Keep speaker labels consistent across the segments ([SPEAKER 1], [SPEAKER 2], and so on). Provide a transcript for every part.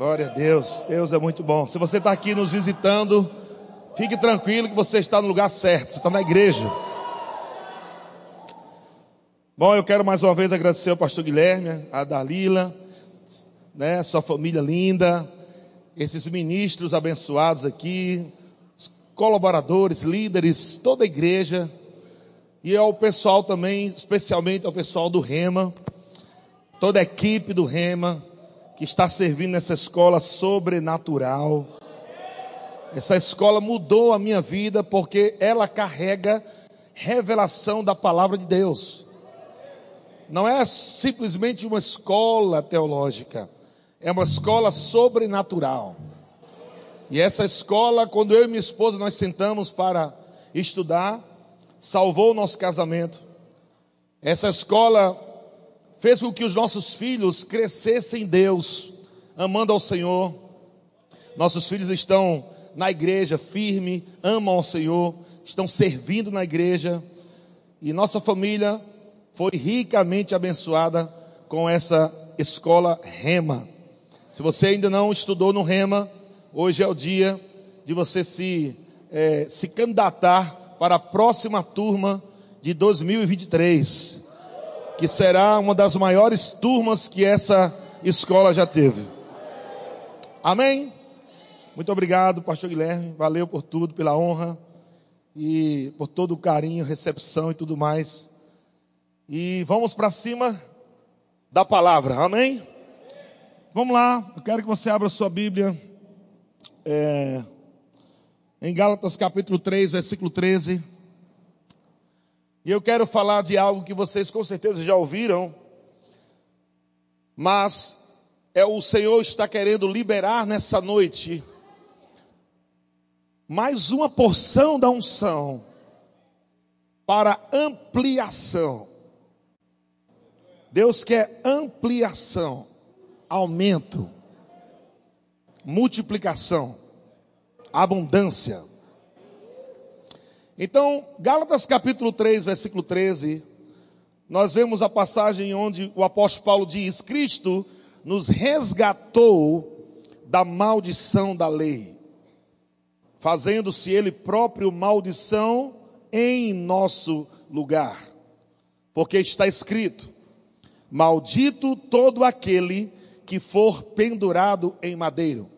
[SPEAKER 1] Glória a Deus, Deus é muito bom. Se você está aqui nos visitando, fique tranquilo que você está no lugar certo, você está na igreja. Bom, eu quero mais uma vez agradecer ao pastor Guilherme, a Dalila, né, sua família linda, esses ministros abençoados aqui, colaboradores, líderes, toda a igreja, e ao pessoal também, especialmente ao pessoal do Rema, toda a equipe do Rema, que está servindo nessa escola sobrenatural. Essa escola mudou a minha vida porque ela carrega revelação da palavra de Deus. Não é simplesmente uma escola teológica, é uma escola sobrenatural. E essa escola, quando eu e minha esposa nós sentamos para estudar, salvou o nosso casamento. Essa escola fez com que os nossos filhos crescessem em Deus, amando ao Senhor. Nossos filhos estão na igreja firme, amam ao Senhor, estão servindo na igreja. E nossa família foi ricamente abençoada com essa escola Rema. Se você ainda não estudou no Rema, hoje é o dia de você se, é, se candidatar para a próxima turma de 2023, que será uma das maiores turmas que essa escola já teve. Amém? Muito obrigado, pastor Guilherme. Valeu por tudo, pela honra e por todo o carinho, recepção e tudo mais. E vamos para cima da palavra. Amém? Vamos lá. Eu quero que você abra sua Bíblia. É, em Gálatas capítulo 3, versículo 13. E eu quero falar de algo que vocês com certeza já ouviram, mas é o Senhor está querendo liberar nessa noite mais uma porção da unção para ampliação. Deus quer ampliação, aumento, multiplicação abundância. Então, Gálatas capítulo 3, versículo 13, nós vemos a passagem onde o apóstolo Paulo diz: Cristo nos resgatou da maldição da lei, fazendo-se ele próprio maldição em nosso lugar. Porque está escrito: Maldito todo aquele que for pendurado em madeiro.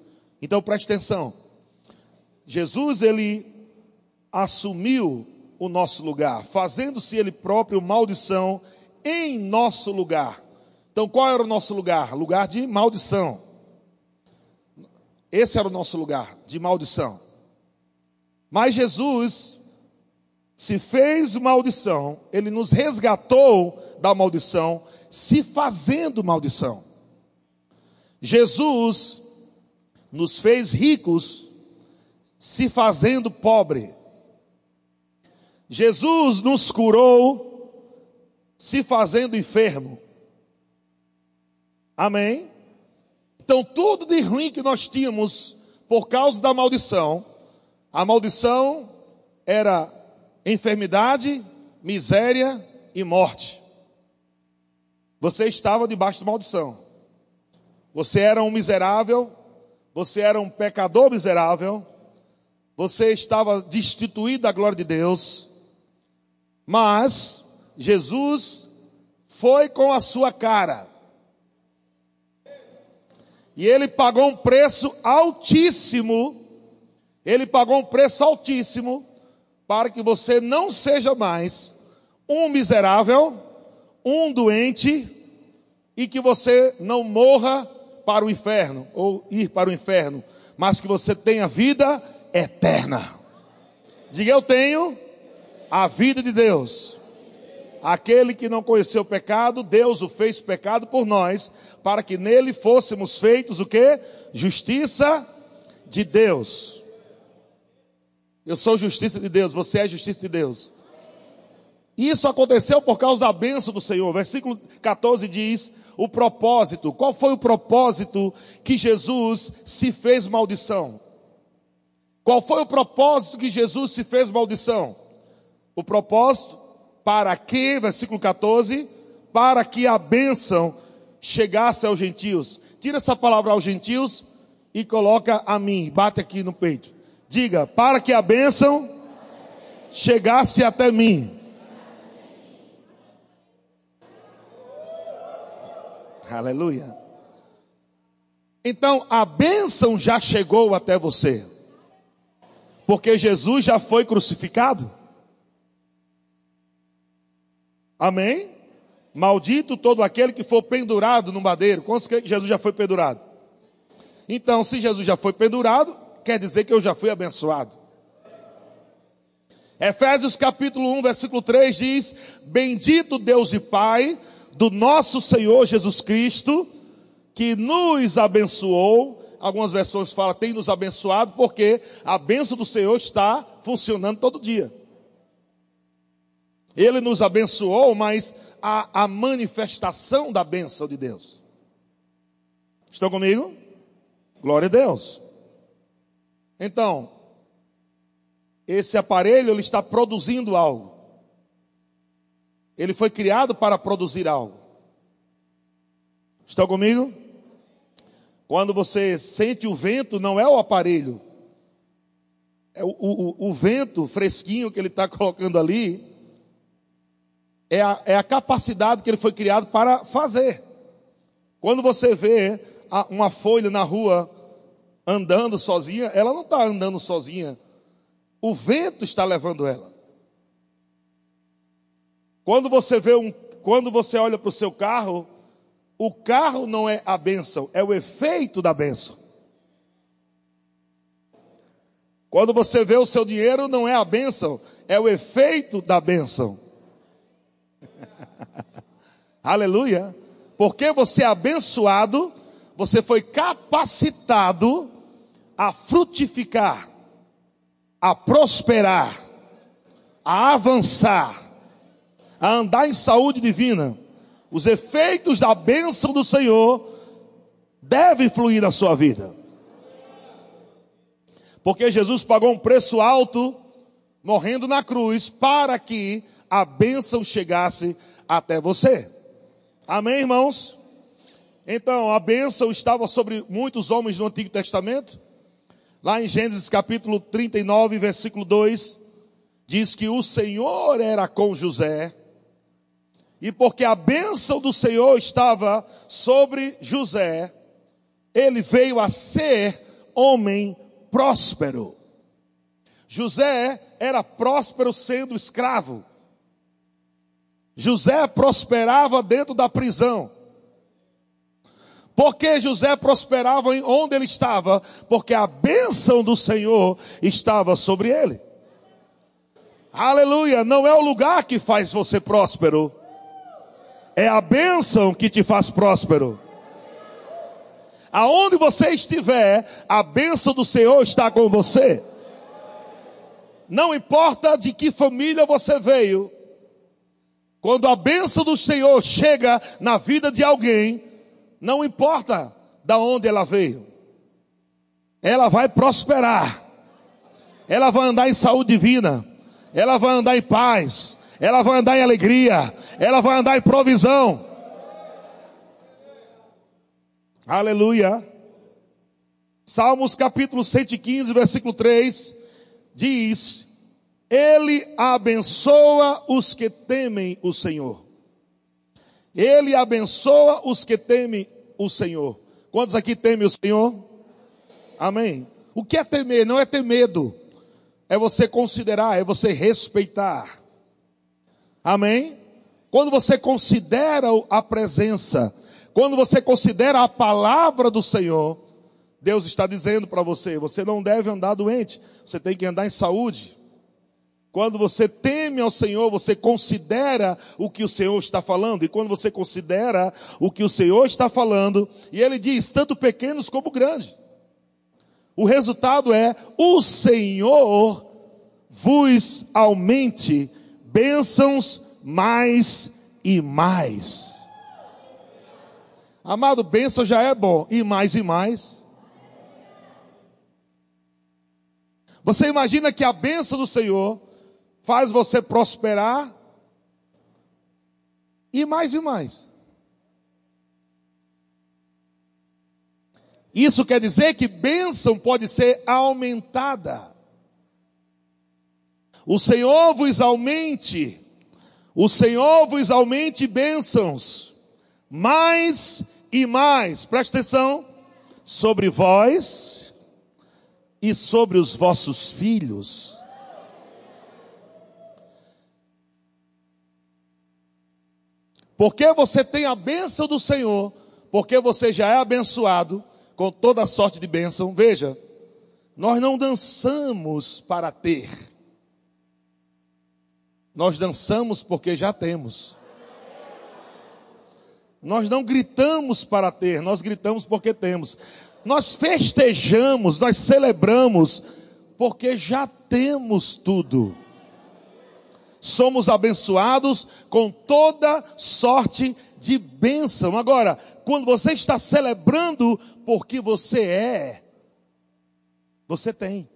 [SPEAKER 1] Então preste atenção. Jesus ele assumiu o nosso lugar, fazendo-se ele próprio maldição em nosso lugar. Então qual era o nosso lugar? Lugar de maldição. Esse era o nosso lugar de maldição. Mas Jesus se fez maldição, ele nos resgatou da maldição, se fazendo maldição. Jesus nos fez ricos se fazendo pobre. Jesus nos curou se fazendo enfermo. Amém? Então, tudo de ruim que nós tínhamos por causa da maldição, a maldição era enfermidade, miséria e morte. Você estava debaixo de maldição. Você era um miserável, você era um pecador miserável, você estava destituído da glória de Deus, mas Jesus foi com a sua cara. E ele pagou um preço altíssimo. Ele pagou um preço altíssimo para que você não seja mais um miserável, um doente e que você não morra para o inferno ou ir para o inferno, mas que você tenha vida eterna. Diga eu tenho a vida de Deus. Aquele que não conheceu pecado, Deus o fez pecado por nós, para que nele fôssemos feitos o que? Justiça de Deus. Eu sou justiça de Deus, você é justiça de Deus. Isso aconteceu por causa da bênção do Senhor. Versículo 14 diz: o propósito. Qual foi o propósito que Jesus se fez maldição? Qual foi o propósito que Jesus se fez maldição? O propósito para que, versículo 14, para que a bênção chegasse aos gentios. Tira essa palavra aos gentios, e coloca a mim, bate aqui no peito. Diga, para que a bênção chegasse até mim. Aleluia. Então a bênção já chegou até você, porque Jesus já foi crucificado. Amém? Maldito todo aquele que for pendurado no madeiro. Quantos que Jesus já foi pendurado? Então, se Jesus já foi pendurado, quer dizer que eu já fui abençoado. Efésios capítulo 1, versículo 3 diz: Bendito Deus e Pai do nosso Senhor Jesus Cristo, que nos abençoou. Algumas versões falam, tem nos abençoado, porque a bênção do Senhor está funcionando todo dia. Ele nos abençoou, mas a, a manifestação da bênção de Deus. Estão comigo? Glória a Deus. Então, esse aparelho ele está produzindo algo. Ele foi criado para produzir algo. Estão comigo? Quando você sente o vento, não é o aparelho. É o, o, o vento fresquinho que ele está colocando ali. É a, é a capacidade que ele foi criado para fazer. Quando você vê uma folha na rua andando sozinha, ela não está andando sozinha. O vento está levando ela. Quando você vê um, quando você olha para o seu carro, o carro não é a bênção, é o efeito da bênção. Quando você vê o seu dinheiro, não é a bênção, é o efeito da bênção. Aleluia. Porque você é abençoado, você foi capacitado a frutificar, a prosperar, a avançar, a andar em saúde divina, os efeitos da bênção do Senhor devem fluir na sua vida. Porque Jesus pagou um preço alto, morrendo na cruz, para que a bênção chegasse até você. Amém, irmãos? Então, a bênção estava sobre muitos homens do Antigo Testamento. Lá em Gênesis capítulo 39, versículo 2, diz que o Senhor era com José e porque a bênção do Senhor estava sobre José, ele veio a ser homem próspero. José era próspero sendo escravo. José prosperava dentro da prisão. Porque José prosperava onde ele estava? Porque a bênção do Senhor estava sobre ele. Aleluia! Não é o lugar que faz você próspero, é a bênção que te faz próspero. Aonde você estiver, a bênção do Senhor está com você. Não importa de que família você veio, quando a bênção do Senhor chega na vida de alguém, não importa da onde ela veio, ela vai prosperar, ela vai andar em saúde divina, ela vai andar em paz, ela vai andar em alegria, ela vai andar em provisão. Aleluia. Salmos capítulo 115, versículo 3 diz: Ele abençoa os que temem o Senhor. Ele abençoa os que temem o Senhor. Quantos aqui temem o Senhor? Amém. O que é temer? Não é ter medo. É você considerar, é você respeitar. Amém? Quando você considera a presença, quando você considera a palavra do Senhor, Deus está dizendo para você: você não deve andar doente, você tem que andar em saúde. Quando você teme ao Senhor, você considera o que o Senhor está falando. E quando você considera o que o Senhor está falando, e Ele diz, tanto pequenos como grandes. O resultado é, o Senhor vos aumente bênçãos mais e mais. Amado, bênção já é bom, e mais e mais. Você imagina que a bênção do Senhor faz você prosperar e mais e mais. Isso quer dizer que bênção pode ser aumentada. O Senhor vos aumente, o Senhor vos aumente bênçãos, mais e mais, presta atenção, sobre vós e sobre os vossos filhos. Porque você tem a bênção do Senhor, porque você já é abençoado com toda sorte de bênção. Veja, nós não dançamos para ter. Nós dançamos porque já temos. Nós não gritamos para ter, nós gritamos porque temos. Nós festejamos, nós celebramos porque já temos tudo. Somos abençoados com toda sorte de bênção. Agora, quando você está celebrando porque você é, você tem.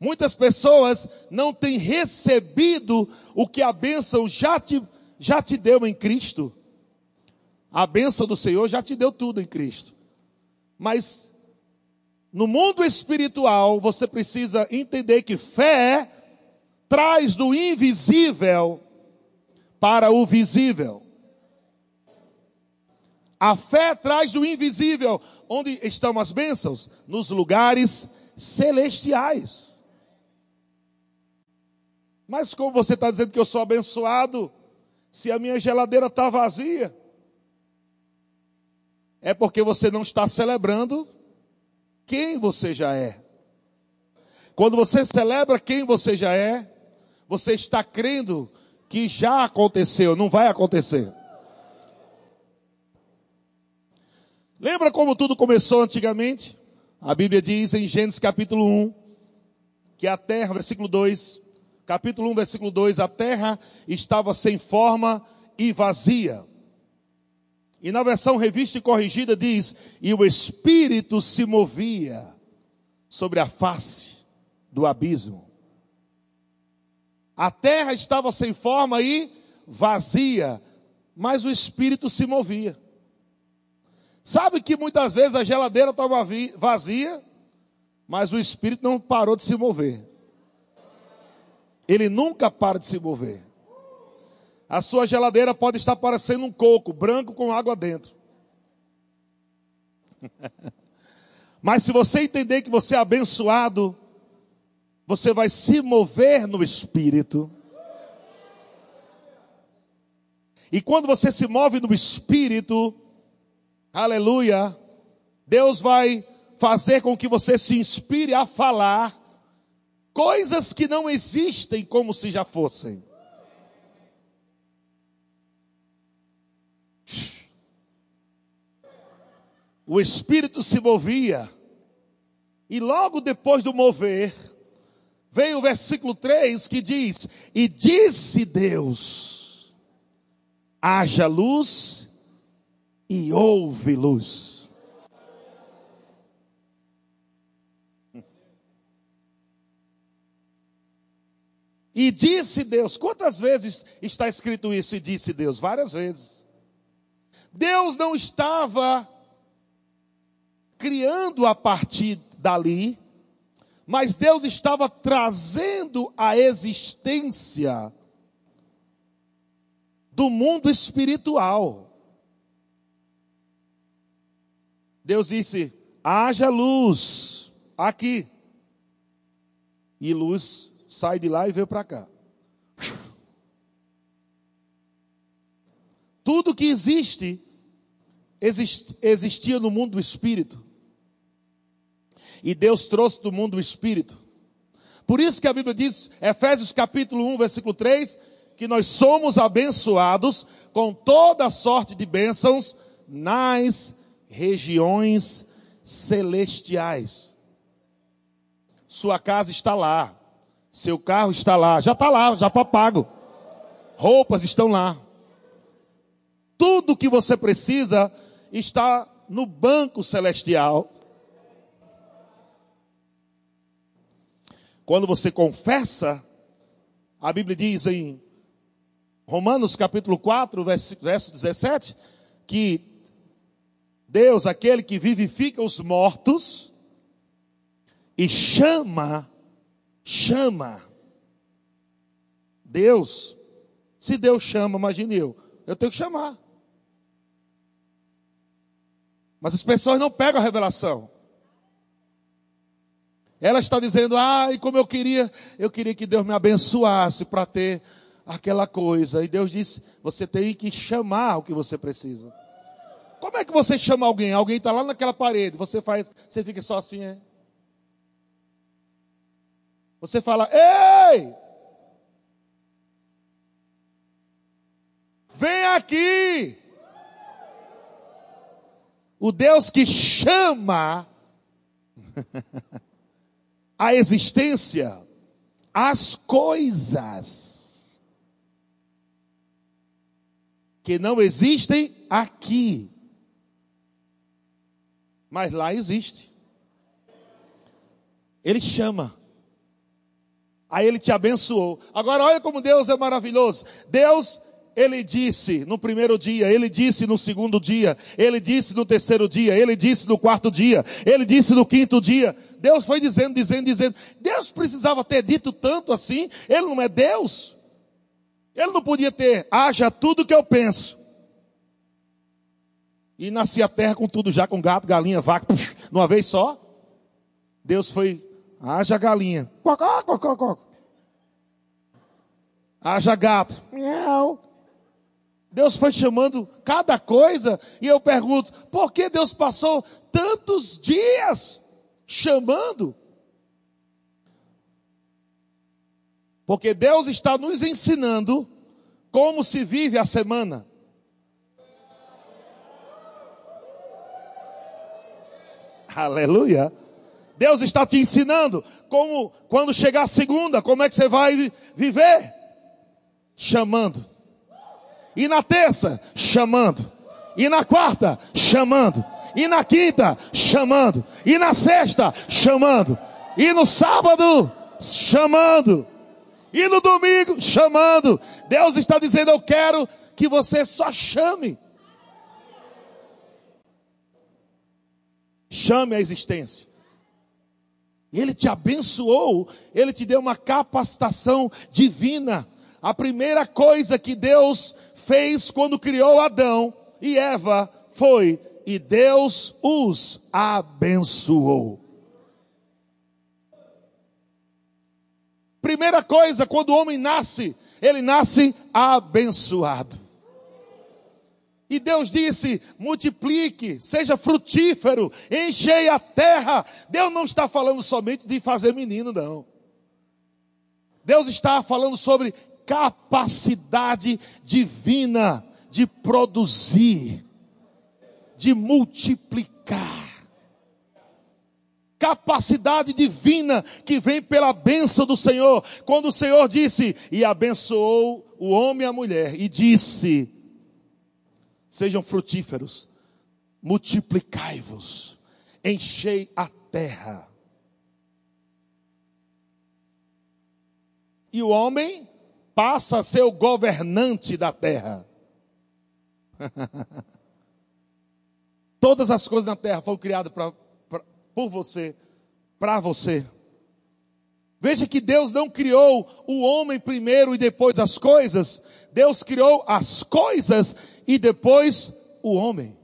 [SPEAKER 1] Muitas pessoas não têm recebido o que a bênção já te, já te deu em Cristo. A bênção do Senhor já te deu tudo em Cristo. Mas no mundo espiritual, você precisa entender que fé traz do invisível para o visível. A fé traz do invisível, onde estão as bênçãos? Nos lugares celestiais. Mas como você está dizendo que eu sou abençoado, se a minha geladeira está vazia? É porque você não está celebrando quem você já é. Quando você celebra quem você já é, você está crendo que já aconteceu, não vai acontecer. Lembra como tudo começou antigamente? A Bíblia diz em Gênesis capítulo 1 que a terra, versículo 2, capítulo 1, versículo 2, a terra estava sem forma e vazia. E na versão revista e corrigida diz: e o Espírito se movia sobre a face do abismo. A terra estava sem forma e vazia, mas o Espírito se movia. Sabe que muitas vezes a geladeira estava vazia, mas o Espírito não parou de se mover. Ele nunca para de se mover. A sua geladeira pode estar parecendo um coco branco com água dentro. Mas se você entender que você é abençoado, você vai se mover no espírito. E quando você se move no espírito, aleluia, Deus vai fazer com que você se inspire a falar coisas que não existem como se já fossem. O Espírito se movia, e logo depois do mover, veio o versículo 3 que diz: E disse Deus: haja luz, e houve luz. E disse Deus, quantas vezes está escrito isso e disse Deus? Várias vezes. Deus não estava criando a partir dali, mas Deus estava trazendo a existência do mundo espiritual. Deus disse: haja luz aqui. E luz sai de lá e veio para cá. Tudo que existe, exist, existia no mundo do espírito. E Deus trouxe do mundo do espírito. Por isso que a Bíblia diz, Efésios capítulo 1, versículo 3, que nós somos abençoados com toda sorte de bênçãos nas regiões celestiais. Sua casa está lá. Seu carro está lá, já está lá, já está pago. Roupas estão lá. Tudo que você precisa está no banco celestial. Quando você confessa, a Bíblia diz em Romanos capítulo 4, verso 17, que Deus, aquele que vivifica os mortos, e chama, chama. Deus, se Deus chama, imagine eu, eu tenho que chamar. Mas as pessoas não pegam a revelação. Ela está dizendo, e como eu queria, eu queria que Deus me abençoasse para ter aquela coisa. E Deus disse, você tem que chamar o que você precisa. Como é que você chama alguém? Alguém está lá naquela parede, você faz, você fica só assim, é? Você fala, ei! Vem aqui! O Deus que chama a existência, as coisas que não existem aqui, mas lá existe. Ele chama. Aí ele te abençoou. Agora olha como Deus é maravilhoso. Deus ele disse no primeiro dia, ele disse no segundo dia, ele disse no terceiro dia, ele disse no quarto dia, ele disse no quinto dia. Deus foi dizendo, dizendo, dizendo. Deus precisava ter dito tanto assim. Ele não é Deus. Ele não podia ter, haja tudo que eu penso. E nasci a terra com tudo já, com gato, galinha, vaca, puf, numa vez só. Deus foi, haja galinha. Cocó, cocó, cocó. Haja gato. Miau. Deus foi chamando cada coisa, e eu pergunto, por que Deus passou tantos dias chamando? Porque Deus está nos ensinando como se vive a semana. Aleluia. Deus está te ensinando como, quando chegar a segunda, como é que você vai viver? Chamando. E na terça, chamando. E na quarta, chamando. E na quinta, chamando. E na sexta, chamando. E no sábado, chamando. E no domingo, chamando. Deus está dizendo: Eu quero que você só chame. Chame a existência. Ele te abençoou, ele te deu uma capacitação divina. A primeira coisa que Deus fez quando criou Adão e Eva foi e Deus os abençoou. Primeira coisa, quando o homem nasce, ele nasce abençoado. E Deus disse: multiplique, seja frutífero, enchei a terra. Deus não está falando somente de fazer menino, não. Deus está falando sobre capacidade divina de produzir, de multiplicar. Capacidade divina que vem pela bênção do Senhor. Quando o Senhor disse, e abençoou o homem e a mulher, e disse: Sejam frutíferos, multiplicai-vos, enchei a terra. E o homem passa a ser o governante da terra. Todas as coisas na terra foram criadas pra, pra, por você, para você. Veja que Deus não criou o homem primeiro e depois as coisas. Deus criou as coisas e depois o homem.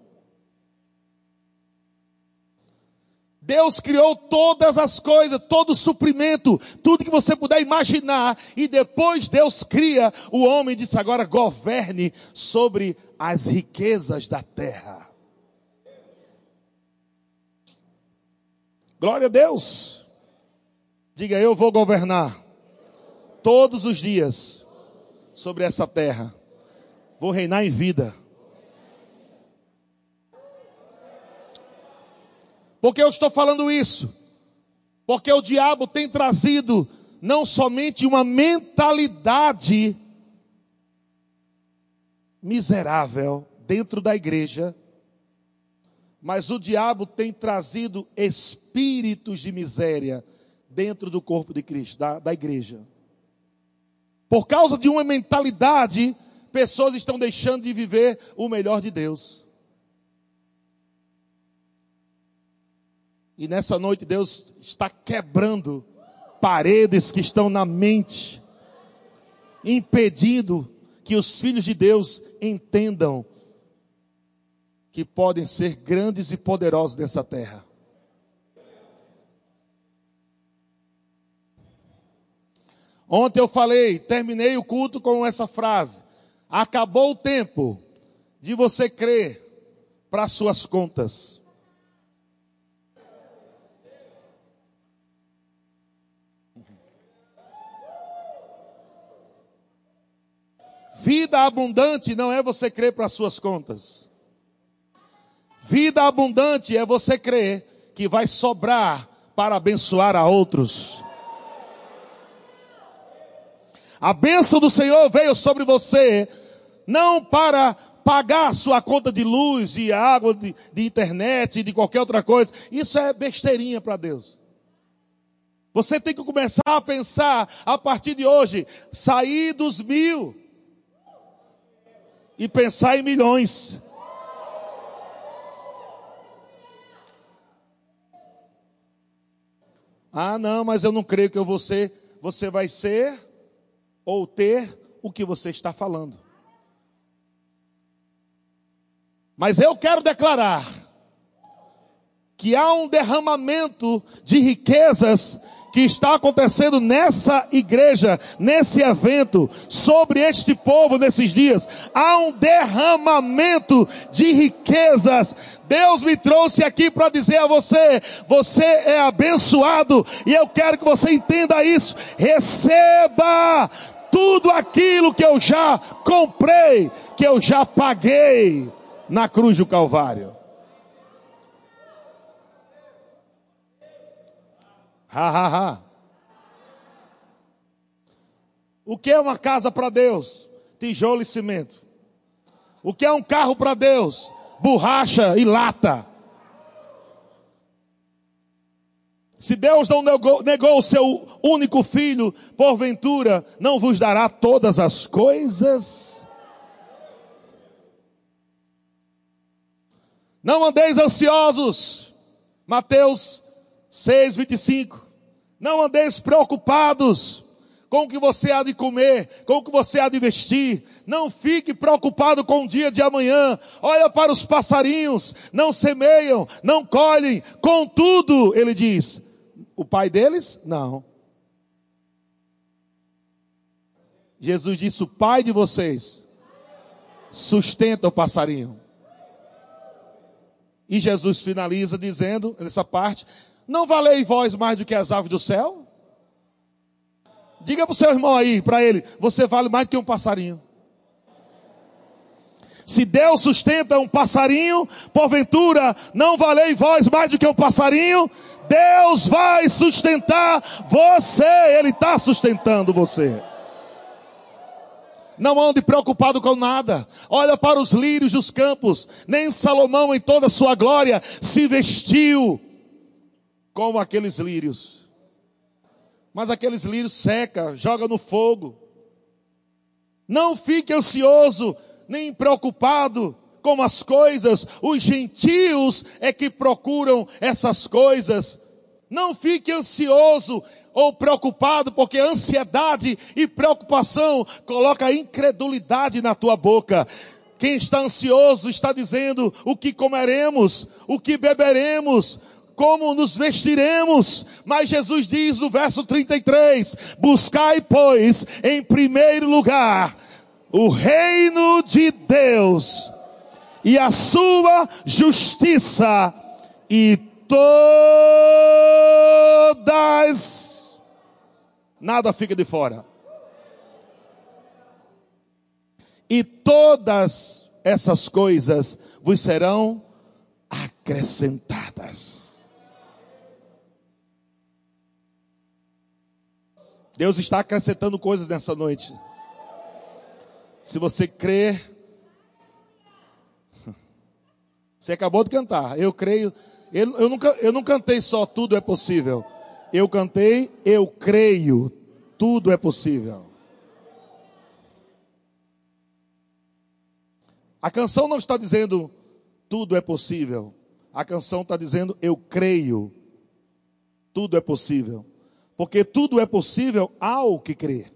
[SPEAKER 1] Deus criou todas as coisas, todo o suprimento, tudo que você puder imaginar, e depois Deus cria o homem e disse: agora governe sobre as riquezas da terra. Glória a Deus. Diga, eu vou governar todos os dias sobre essa terra. Vou reinar em vida. Por que eu estou falando isso? Porque o diabo tem trazido não somente uma mentalidade miserável dentro da igreja, mas o diabo tem trazido espíritos de miséria dentro do corpo de Cristo, da, da igreja. Por causa de uma mentalidade, pessoas estão deixando de viver o melhor de Deus. E nessa noite Deus está quebrando paredes que estão na mente, impedindo que os filhos de Deus entendam que podem ser grandes e poderosos nessa terra. Ontem eu falei, terminei o culto com essa frase: acabou o tempo de você crer para suas contas. Vida abundante não é você crer para suas contas. Vida abundante é você crer que vai sobrar para abençoar a outros. A bênção do Senhor veio sobre você, não para pagar sua conta de luz, de água, de, de internet, de qualquer outra coisa. Isso é besteirinha para Deus. Você tem que começar a pensar a partir de hoje, sair dos mil e pensar em milhões. Ah, não, mas eu não creio que eu. Você vai ser ou ter o que você está falando. Mas eu quero declarar que há um derramamento de riquezas que está acontecendo nessa igreja, nesse evento, sobre este povo nesses dias. Há um derramamento de riquezas. Deus me trouxe aqui para dizer a você: você é abençoado e eu quero que você entenda isso. Receba tudo aquilo que eu já comprei, que eu já paguei na cruz do Calvário. Ha, ha, ha. O que é uma casa para Deus? Tijolo e cimento. O que é um carro para Deus? Borracha e lata. Se Deus não negou, negou o seu único filho, porventura não vos dará todas as coisas? Não andeis ansiosos. Mateus 6, 25. Não andeis preocupados com o que você há de comer, com o que você há de vestir. Não fique preocupado com o dia de amanhã. Olha para os passarinhos, não semeiam, não colhem. Contudo, ele diz, o pai deles? Não. Jesus disse: o pai de vocês sustenta o passarinho. E Jesus finaliza dizendo, nessa parte, não valei vós mais do que as aves do céu? Diga para o seu irmão aí, para ele, você vale mais do que um passarinho. Se Deus sustenta um passarinho, porventura não valei vós mais do que um passarinho, Deus vai sustentar você, Ele está sustentando você. Não ande preocupado com nada. Olha para os lírios dos campos. Nem Salomão, em toda a sua glória, se vestiu como aqueles lírios. Mas aqueles lírios seca, joga no fogo. Não fique ansioso, nem preocupado com as coisas. Os gentios é que procuram essas coisas. Não fique ansioso ou preocupado, porque ansiedade e preocupação coloca incredulidade na tua boca. Quem está ansioso está dizendo o que comeremos, o que beberemos, como nos vestiremos. Mas Jesus diz no verso 33: Buscai, pois, em primeiro lugar o reino de Deus e a sua justiça, e todas, nada fica de fora. E todas essas coisas vos serão acrescentadas. Deus está acrescentando coisas nessa noite. Se você crer, você acabou de cantar. Eu creio. Eu, eu, nunca, eu não cantei só tudo é possível. Eu cantei, eu creio, tudo é possível. A canção não está dizendo tudo é possível. A canção está dizendo eu creio, tudo é possível. Porque tudo é possível ao que crer.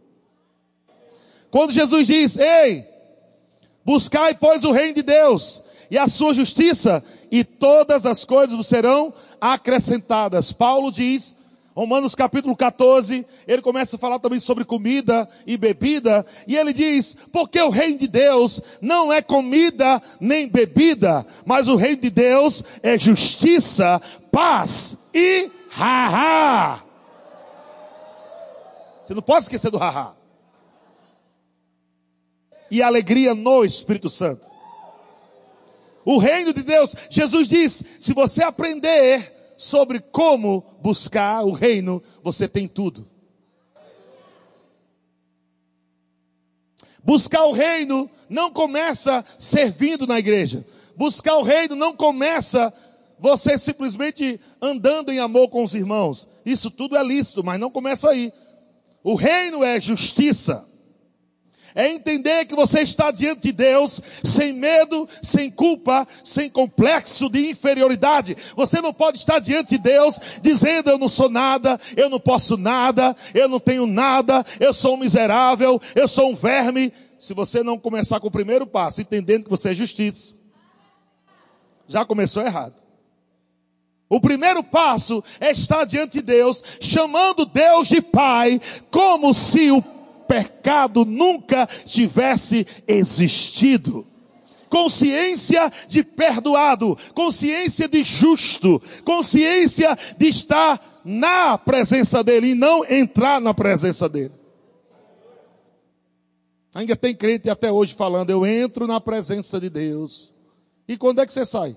[SPEAKER 1] Quando Jesus diz: Ei, buscai, pois, o reino de Deus e a sua justiça, e todas as coisas vos serão acrescentadas. Paulo diz Romanos capítulo 14, ele começa a falar também sobre comida e bebida, e ele diz, porque o reino de Deus não é comida nem bebida, mas o reino de Deus é justiça, paz e haha. Você não pode esquecer do haha. E alegria no Espírito Santo. O reino de Deus, Jesus diz, se você aprender sobre como buscar o reino, você tem tudo. Buscar o reino não começa servindo na igreja. Buscar o reino não começa você simplesmente andando em amor com os irmãos. Isso tudo é lícito, mas não começa aí. O reino é justiça é entender que você está diante de Deus sem medo, sem culpa, sem complexo de inferioridade. Você não pode estar diante de Deus dizendo eu não sou nada, eu não posso nada, eu não tenho nada, eu sou um miserável, eu sou um verme. Se você não começar com o primeiro passo, entendendo que você é justiça, já começou errado. O primeiro passo é estar diante de Deus, chamando Deus de Pai, como se o pecado nunca tivesse existido. Consciência de perdoado, consciência de justo, consciência de estar na presença dele e não entrar na presença dele. Ainda tem crente até hoje falando, eu entro na presença de Deus. E quando é que você sai?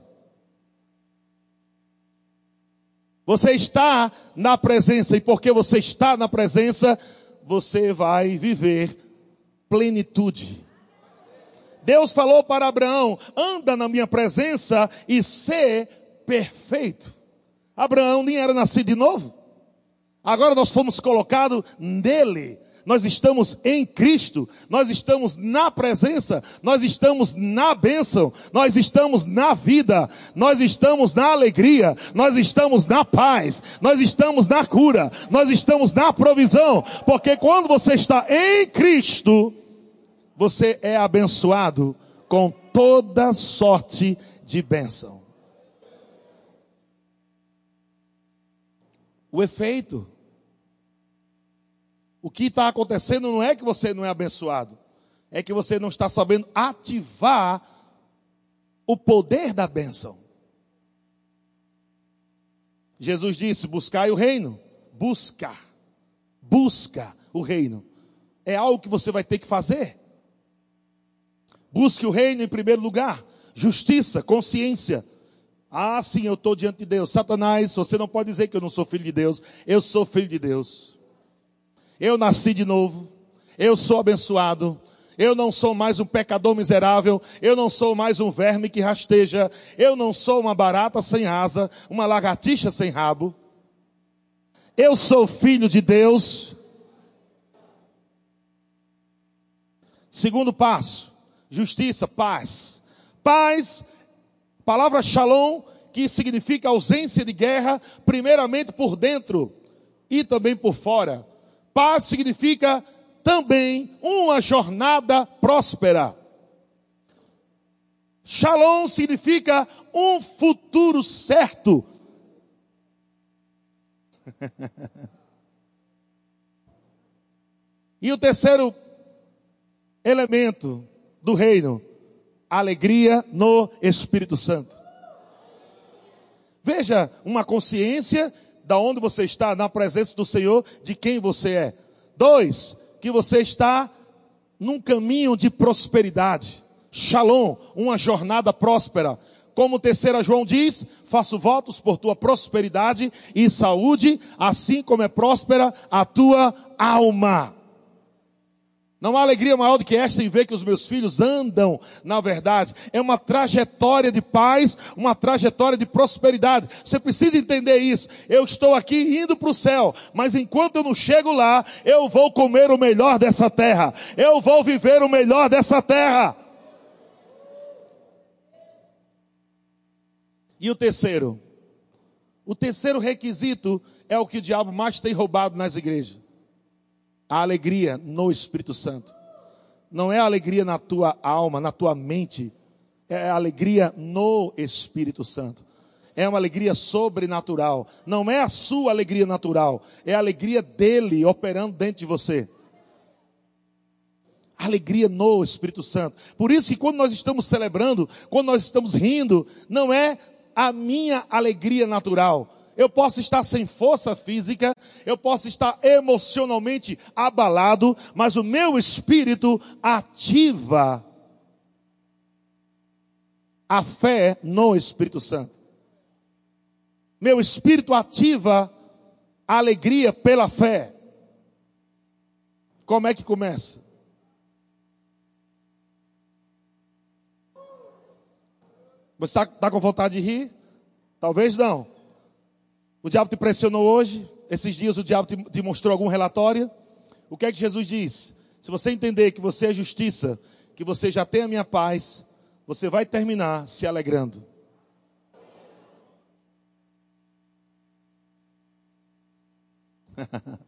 [SPEAKER 1] Você está na presença, e porque você está na presença, você vai viver plenitude. Deus falou para Abraão: anda na minha presença e ser perfeito. Abraão nem era nascido de novo. Agora nós fomos colocados nele nós estamos em Cristo, nós estamos na presença, nós estamos na bênção, nós estamos na vida, nós estamos na alegria, nós estamos na paz, nós estamos na cura, nós estamos na provisão, porque quando você está em Cristo, você é abençoado com toda sorte de bênção. O efeito o que está acontecendo não é que você não é abençoado, é que você não está sabendo ativar o poder da bênção. Jesus disse: buscai o reino. Busca. Busca o reino. É algo que você vai ter que fazer. Busque o reino em primeiro lugar. Justiça, consciência. Ah, sim, eu estou diante de Deus. Satanás, você não pode dizer que eu não sou filho de Deus. Eu sou filho de Deus. Eu nasci de novo. Eu sou abençoado. Eu não sou mais um pecador miserável. Eu não sou mais um verme que rasteja. Eu não sou uma barata sem asa, uma lagartixa sem rabo. Eu sou filho de Deus. Segundo passo, justiça, paz. Paz, palavra shalom, que significa ausência de guerra, primeiramente por dentro e também por fora. Paz significa também uma jornada próspera. Shalom significa um futuro certo. e o terceiro elemento do reino, alegria no Espírito Santo. Veja uma consciência da onde você está, na presença do Senhor, de quem você é. Dois, que você está num caminho de prosperidade. Shalom, uma jornada próspera. Como terceira João diz, faço votos por tua prosperidade e saúde, assim como é próspera a tua alma. Não há alegria maior do que esta em ver que os meus filhos andam na verdade. É uma trajetória de paz, uma trajetória de prosperidade. Você precisa entender isso. Eu estou aqui indo para o céu, mas enquanto eu não chego lá, eu vou comer o melhor dessa terra. Eu vou viver o melhor dessa terra. E o terceiro, O terceiro requisito é o que o diabo mais tem roubado nas igrejas: a alegria no Espírito Santo. Não é alegria na tua alma, na tua mente, é alegria no Espírito Santo. É uma alegria sobrenatural. Não é a sua alegria natural, é a alegria dele operando dentro de você alegria no Espírito Santo. Por isso que quando nós estamos celebrando, quando nós estamos rindo, não é a minha alegria natural. Eu posso estar sem força física, eu posso estar emocionalmente abalado, mas o meu espírito ativa a fé no Espírito Santo. Meu espírito ativa a alegria pela fé. Como é que começa? Você está tá com vontade de rir? Talvez não. O diabo te pressionou hoje. Esses dias o diabo te, te mostrou algum relatório. O que é que Jesus diz? Se você entender que você é justiça, que você já tem a minha paz, você vai terminar se alegrando.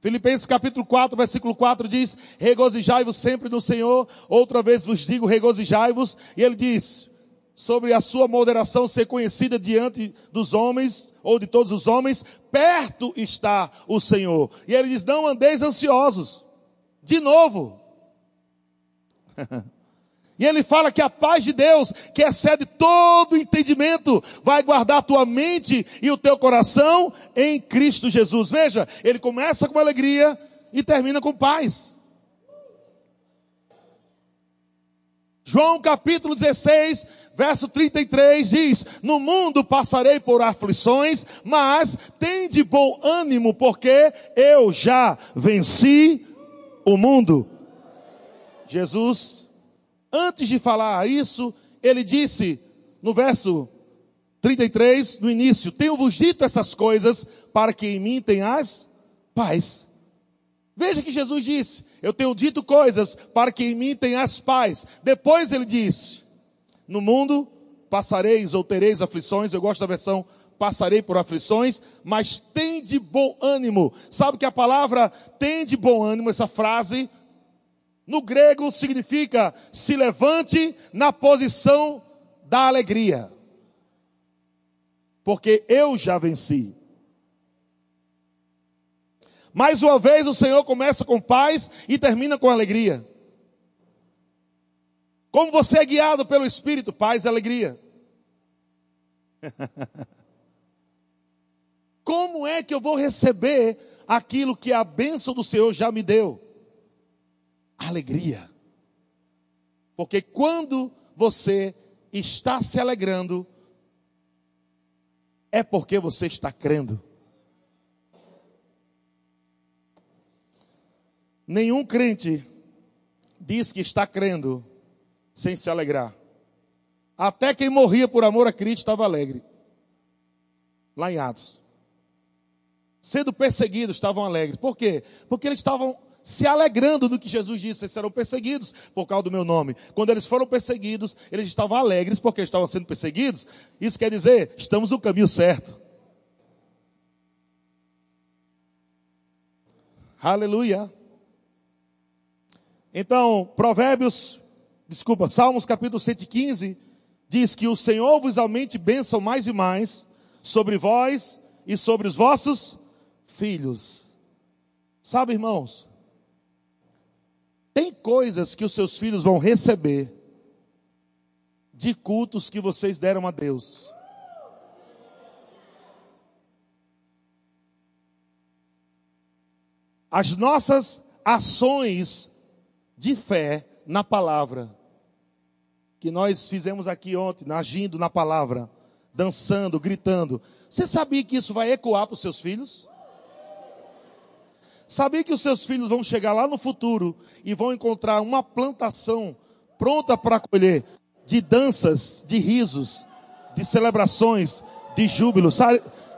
[SPEAKER 1] Filipenses capítulo 4, versículo 4 diz: Regozijai-vos sempre no Senhor. Outra vez vos digo, regozijai-vos. E ele diz: sobre a sua moderação ser conhecida diante dos homens, ou de todos os homens, perto está o Senhor. E ele diz: Não andeis ansiosos. De novo. e ele fala que a paz de Deus, que excede todo entendimento, vai guardar tua mente e o teu coração em Cristo Jesus. Veja, ele começa com alegria e termina com paz. João capítulo 16, verso 33 diz: No mundo passarei por aflições, mas tem de bom ânimo, porque eu já venci o mundo. Jesus, antes de falar isso, ele disse no verso 33, no início: Tenho-vos dito essas coisas para que em mim tenhas paz. Veja que Jesus disse: Eu tenho dito coisas para que em mim tenhas paz. Depois ele disse: No mundo passareis ou tereis aflições. Eu gosto da versão passarei por aflições, mas tem de bom ânimo. Sabe que a palavra tem de bom ânimo, essa frase, no grego significa se levante na posição da alegria. Porque eu já venci. Mais uma vez o Senhor começa com paz e termina com alegria. Como você é guiado pelo Espírito, paz e alegria. Como é que eu vou receber aquilo que a bênção do Senhor já me deu? Alegria. Porque quando você está se alegrando, é porque você está crendo. Nenhum crente diz que está crendo sem se alegrar. Até quem morria por amor a Cristo estava alegre. Lá em Atos. Sendo perseguidos, estavam alegres. Por quê? Porque eles estavam se alegrando do que Jesus disse, eles serão perseguidos por causa do meu nome. Quando eles foram perseguidos, eles estavam alegres porque estavam sendo perseguidos. Isso quer dizer, estamos no caminho certo. Aleluia. Então, Provérbios, desculpa, Salmos capítulo 115, diz que o Senhor vos aumente bênção mais e mais sobre vós e sobre os vossos filhos. Sabe, irmãos, tem coisas que os seus filhos vão receber de cultos que vocês deram a Deus. As nossas ações de fé na palavra, que nós fizemos aqui ontem, agindo na palavra, dançando, gritando. Você sabia que isso vai ecoar para os seus filhos? Sabia que os seus filhos vão chegar lá no futuro e vão encontrar uma plantação pronta para colher de danças, de risos, de celebrações, de júbilo.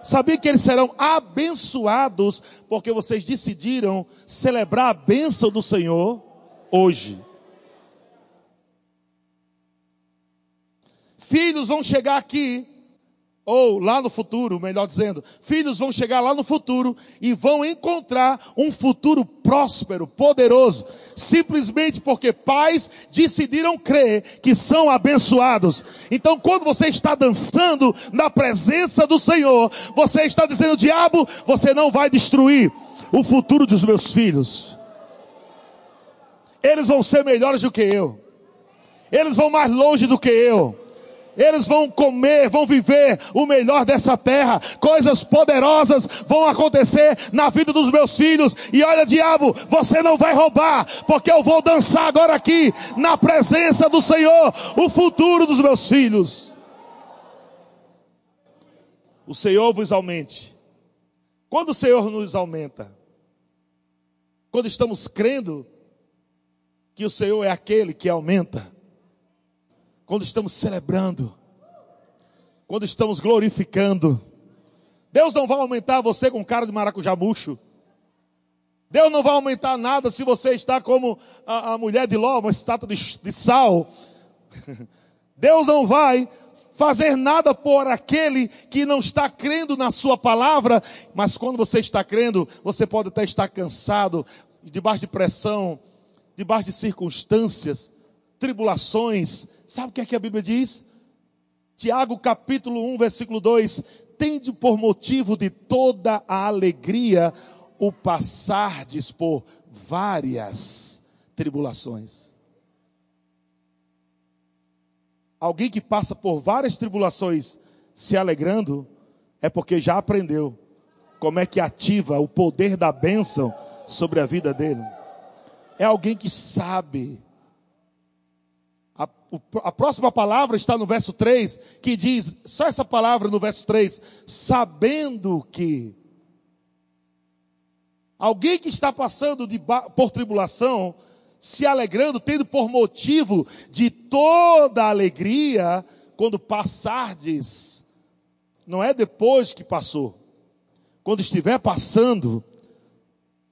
[SPEAKER 1] Sabia que eles serão abençoados porque vocês decidiram celebrar a bênção do Senhor? hoje. Filhos vão chegar aqui ou lá no futuro, melhor dizendo, filhos vão chegar lá no futuro e vão encontrar um futuro próspero, poderoso, simplesmente porque pais decidiram crer que são abençoados. Então, quando você está dançando na presença do Senhor, você está dizendo, diabo, você não vai destruir o futuro dos meus filhos. Eles vão ser melhores do que eu. Eles vão mais longe do que eu. Eles vão comer, vão viver o melhor dessa terra. Coisas poderosas vão acontecer na vida dos meus filhos. E olha, diabo, você não vai roubar, porque eu vou dançar agora aqui, na presença do Senhor, o futuro dos meus filhos. O Senhor vos aumente. Quando o Senhor nos aumenta? Quando estamos crendo que o Senhor é aquele que aumenta quando estamos celebrando, quando estamos glorificando. Deus não vai aumentar você com cara de maracujá murcho. Deus não vai aumentar nada se você está como a, a mulher de Ló, uma estátua de, de sal. Deus não vai fazer nada por aquele que não está crendo na sua palavra, mas quando você está crendo, você pode até estar cansado, debaixo de pressão, debaixo de circunstâncias, tribulações, Sabe o que é que a Bíblia diz? Tiago capítulo 1, versículo 2: Tende por motivo de toda a alegria o passardes por várias tribulações. Alguém que passa por várias tribulações se alegrando, é porque já aprendeu como é que ativa o poder da bênção sobre a vida dele. É alguém que sabe a, a, próxima palavra está no verso 3, que diz, só essa palavra no verso 3, sabendo que. Alguém que está passando de, por tribulação, se alegrando, tendo por motivo de toda alegria, quando passardes, não é depois que passou, quando estiver passando,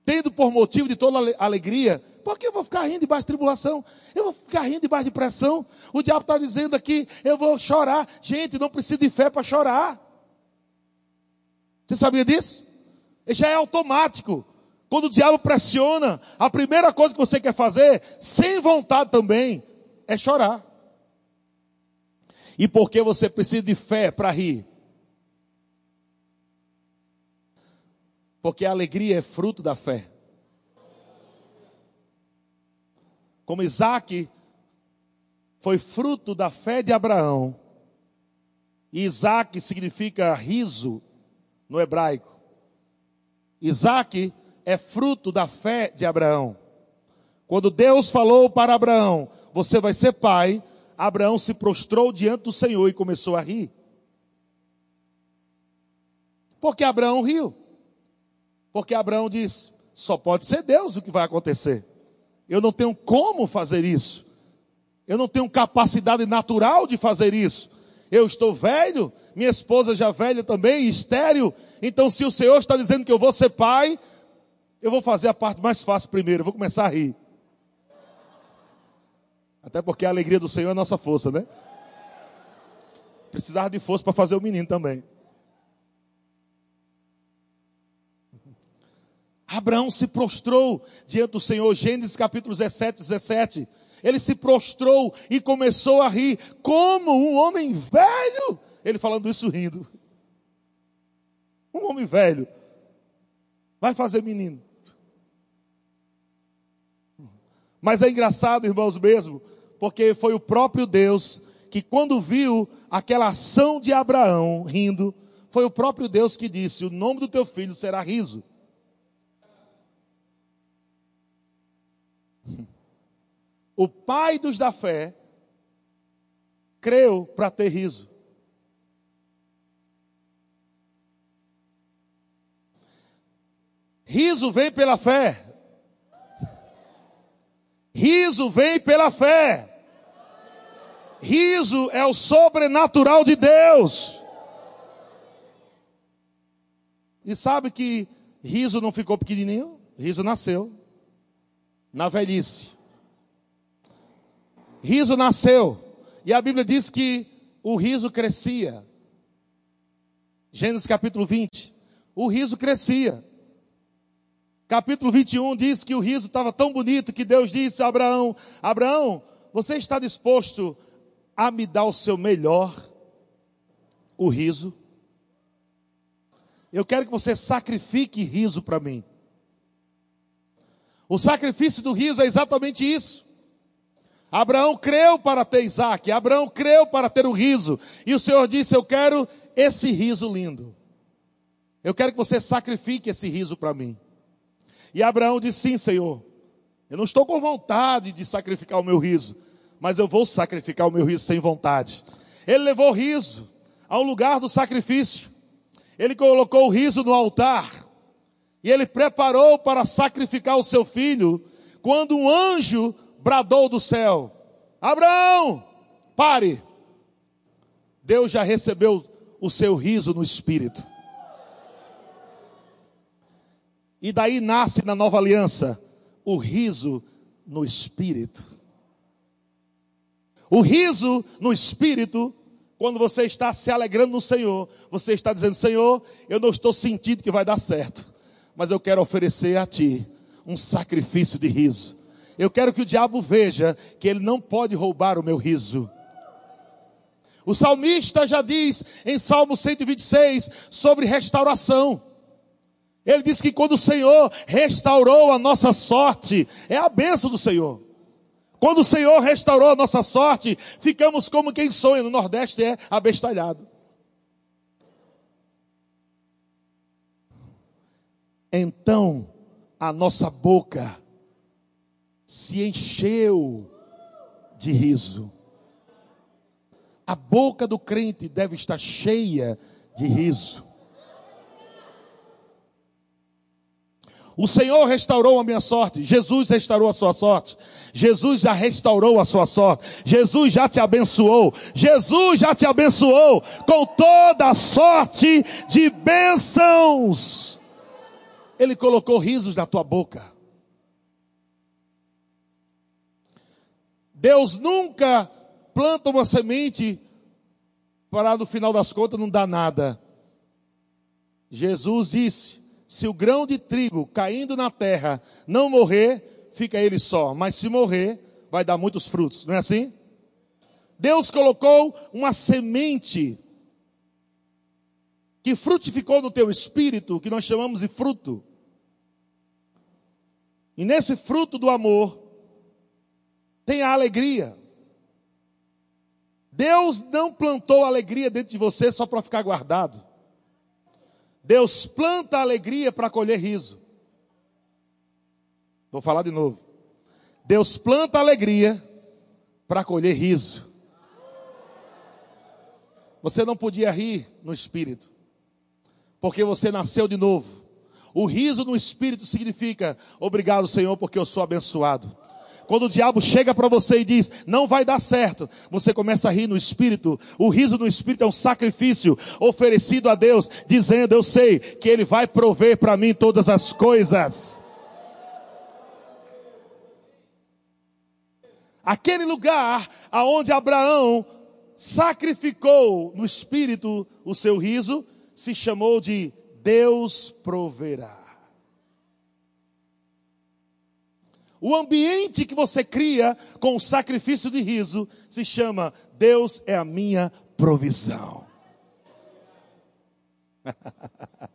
[SPEAKER 1] tendo por motivo de toda alegria, por que eu vou ficar rindo debaixo de tribulação? Eu vou ficar rindo debaixo de pressão? O diabo está dizendo aqui, eu vou chorar. Gente, não precisa de fé para chorar. Você sabia disso? Isso já é automático. Quando o diabo pressiona, a primeira coisa que você quer fazer, sem vontade também, é chorar. E por que você precisa de fé para rir? Porque a alegria é fruto da fé. Como Isaac foi fruto da fé de Abraão, e Isaac significa riso no hebraico. Isaac é fruto da fé de Abraão. Quando Deus falou para Abraão, você vai ser pai, Abraão se prostrou diante do Senhor e começou a rir. Porque Abraão riu. Porque Abraão disse: só pode ser Deus o que vai acontecer. Eu não tenho como fazer isso. Eu não tenho capacidade natural de fazer isso. Eu estou velho, minha esposa já velha também, estéreo. Então, se o Senhor está dizendo que eu vou ser pai, eu vou fazer a parte mais fácil primeiro, eu vou começar a rir. Até porque a alegria do Senhor é a nossa força, né? Precisava de força para fazer o menino também. Abraão se prostrou diante do Senhor, Gênesis capítulo 17, 17. Ele se prostrou e começou a rir, como um homem velho. Ele falando isso rindo. Um homem velho. Vai fazer menino. Mas é engraçado, irmãos, mesmo, porque foi o próprio Deus que, quando viu aquela ação de Abraão rindo, foi o próprio Deus que disse: O nome do teu filho será riso. O pai dos da fé creu para ter riso. Riso vem pela fé. Riso vem pela fé. Riso é o sobrenatural de Deus. E sabe que riso não ficou pequenininho? Riso nasceu na velhice. Riso nasceu, e a Bíblia diz que o riso crescia. Gênesis capítulo 20. O riso crescia. Capítulo 21 diz que o riso estava tão bonito que Deus disse a Abraão: Abraão, você está disposto a me dar o seu melhor, o riso? Eu quero que você sacrifique riso para mim. O sacrifício do riso é exatamente isso. Abraão creu para ter Isaac, Abraão creu para ter o riso, e o Senhor disse: Eu quero esse riso lindo. Eu quero que você sacrifique esse riso para mim. E Abraão disse: Sim, Senhor. Eu não estou com vontade de sacrificar o meu riso, mas eu vou sacrificar o meu riso sem vontade. Ele levou o riso ao lugar do sacrifício. Ele colocou o riso no altar. E ele preparou para sacrificar o seu filho, quando um anjo bradou do céu: Abraão, pare. Deus já recebeu o seu riso no espírito. E daí nasce na nova aliança o riso no espírito. O riso no espírito, quando você está se alegrando no Senhor, você está dizendo: Senhor, eu não estou sentindo que vai dar certo, mas eu quero oferecer a Ti um sacrifício de riso. Eu quero que o diabo veja que ele não pode roubar o meu riso. O salmista já diz em Salmo 126 sobre restauração. Ele diz que quando o Senhor restaurou a nossa sorte, é a benção do Senhor. Quando o Senhor restaurou a nossa sorte, ficamos como quem sonha. No Nordeste é abestalhado. Então, a nossa boca se encheu de riso. A boca do crente deve estar cheia de riso. O Senhor restaurou a minha sorte. Jesus restaurou a sua sorte. Jesus já restaurou a sua sorte. Jesus já te abençoou. Jesus já te abençoou com toda a sorte de bênçãos. Ele colocou risos na tua boca. Deus nunca planta uma semente para no final das contas não dar nada. Jesus disse: se o grão de trigo caindo na terra não morrer, fica ele só. Mas se morrer, vai dar muitos frutos. Não é assim? Deus colocou uma semente que frutificou no teu espírito, que nós chamamos de fruto. E nesse fruto do amor tem a alegria. Deus não plantou alegria dentro de você só para ficar guardado. Deus planta alegria para colher riso. Vou falar de novo. Deus planta alegria para colher riso. Você não podia rir no espírito, porque você nasceu de novo. O riso no espírito significa: obrigado, Senhor, porque eu sou abençoado. Quando o diabo chega para você e diz, não vai dar certo, você começa a rir no espírito. O riso no espírito é um sacrifício oferecido a Deus, dizendo, eu sei que Ele vai prover para mim todas as coisas. Aquele lugar aonde Abraão sacrificou no espírito o seu riso, se chamou de Deus proverá. O ambiente que você cria com o sacrifício de riso se chama Deus é a minha provisão.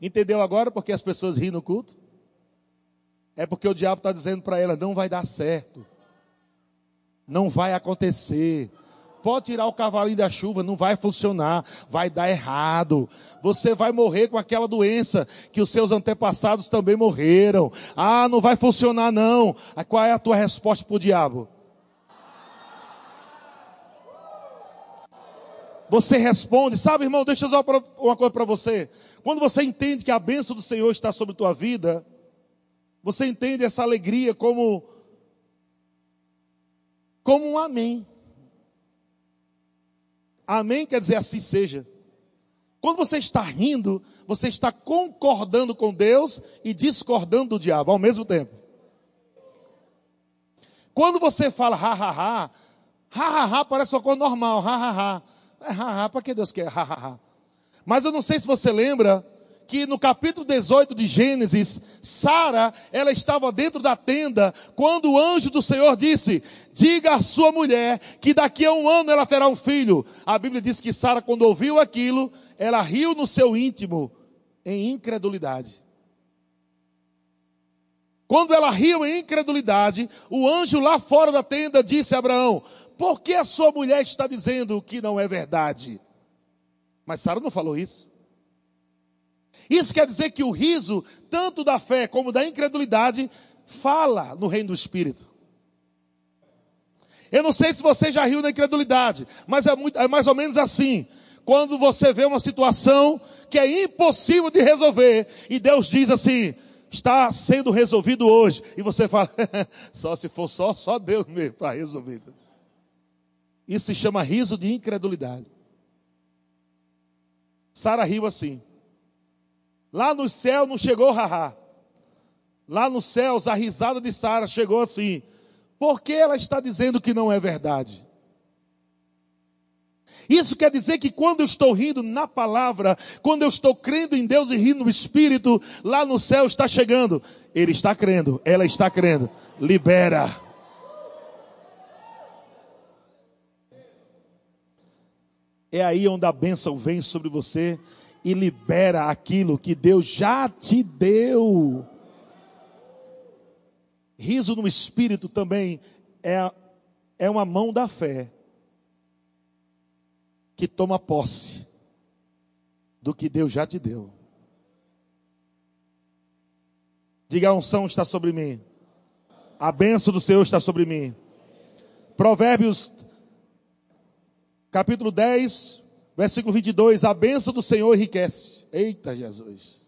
[SPEAKER 1] Entendeu agora porque as pessoas riem no culto? É porque o diabo está dizendo para ela: não vai dar certo, não vai acontecer, Pode tirar o cavalinho da chuva, não vai funcionar, vai dar errado. Você vai morrer com aquela doença que os seus antepassados também morreram. Ah, não vai funcionar não. Qual é a tua resposta para o diabo? Você responde, sabe, irmão, deixa eu dizer uma coisa para você. Quando você entende que a bênção do Senhor está sobre a tua vida, você entende essa alegria como como um amém. Amém quer dizer assim seja. Quando você está rindo, você está concordando com Deus e discordando do diabo ao mesmo tempo. Quando você fala ha ha ha, ha ha ha parece uma coisa normal, ha ha ha. É ha ha, para que Deus quer ha ha ha? Mas eu não sei se você lembra que no capítulo 18 de Gênesis, Sara, ela estava dentro da tenda quando o anjo do Senhor disse: "Diga à sua mulher que daqui a um ano ela terá um filho". A Bíblia diz que Sara quando ouviu aquilo, ela riu no seu íntimo em incredulidade. Quando ela riu em incredulidade, o anjo lá fora da tenda disse a Abraão: Por que a sua mulher está dizendo que não é verdade? Mas Sara não falou isso. Isso quer dizer que o riso, tanto da fé como da incredulidade, fala no reino do Espírito. Eu não sei se você já riu na incredulidade, mas é, muito, é mais ou menos assim. Quando você vê uma situação que é impossível de resolver, e Deus diz assim, está sendo resolvido hoje, e você fala, só se for só, só Deus mesmo para resolver. Isso se chama riso de incredulidade. Sara riu assim. Lá no céu não chegou haha. Lá nos céus a risada de Sara chegou assim. Por que ela está dizendo que não é verdade? Isso quer dizer que quando eu estou rindo na palavra, quando eu estou crendo em Deus e rindo no Espírito, lá no céu está chegando. Ele está crendo, ela está crendo. Libera. É aí onde a bênção vem sobre você e libera aquilo que Deus já te deu. Riso no espírito também é, é uma mão da fé que toma posse do que Deus já te deu. Diga a unção está sobre mim. A bênção do Senhor está sobre mim. Provérbios capítulo 10, Versículo 22, a bênção do Senhor enriquece. Eita Jesus.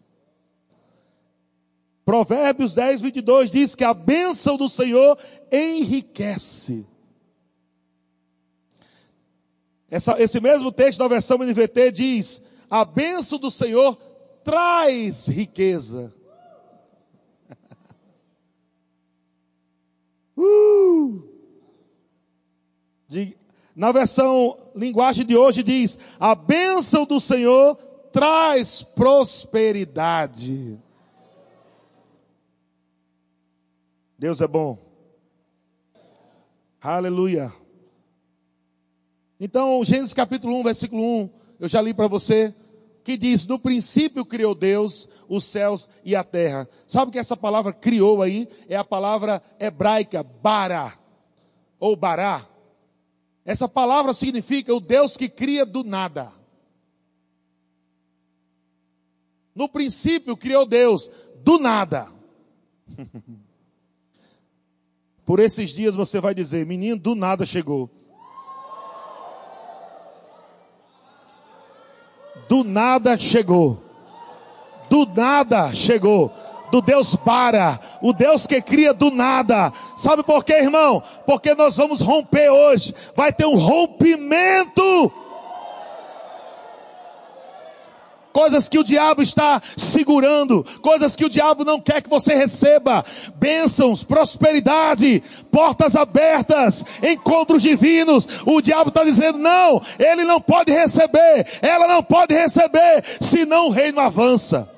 [SPEAKER 1] Provérbios 10, 22 diz que a bênção do Senhor enriquece. Essa, esse mesmo texto da versão NVT diz: a bênção do Senhor traz riqueza. uh! Na versão linguagem de hoje diz: a bênção do Senhor traz prosperidade. Deus é bom. Aleluia. Então, Gênesis capítulo 1, versículo 1, eu já li para você, que diz: No princípio criou Deus os céus e a terra. Sabe que essa palavra criou aí é a palavra hebraica bara, ou bará. Essa palavra significa o Deus que cria do nada. No princípio criou Deus do nada. Por esses dias você vai dizer: menino, do nada chegou. Do nada chegou. Do nada chegou do Deus para, o Deus que cria do nada. Sabe por quê, irmão? Porque nós vamos romper hoje. Vai ter um rompimento. Coisas que o diabo está segurando, coisas que o diabo não quer que você receba, bênçãos, prosperidade, portas abertas, encontros divinos. O diabo está dizendo: não, ele não pode receber, ela não pode receber, senão o reino avança.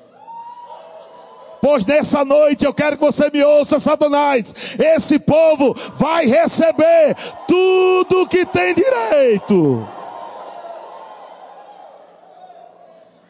[SPEAKER 1] Pois nessa noite eu quero que você me ouça, Satanás. Esse povo vai receber tudo que tem direito.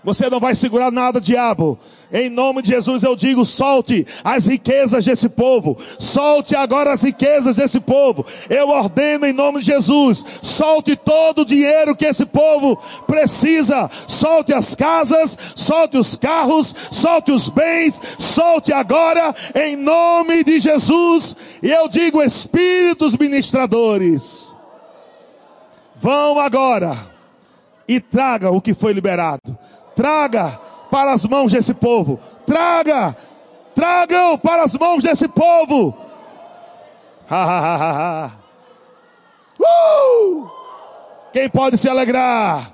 [SPEAKER 1] Você não vai segurar nada, diabo. Em nome de Jesus eu digo: solte as riquezas desse povo. Solte agora as riquezas desse povo. Eu ordeno em nome de Jesus: solte todo o dinheiro que esse povo precisa. Solte as casas, solte os carros, solte os bens. Solte agora em nome de Jesus. E eu digo: espíritos ministradores, vão agora e traga o que foi liberado. Traga para as mãos desse povo. Traga, tragam para as mãos desse povo. uh! Quem pode se alegrar?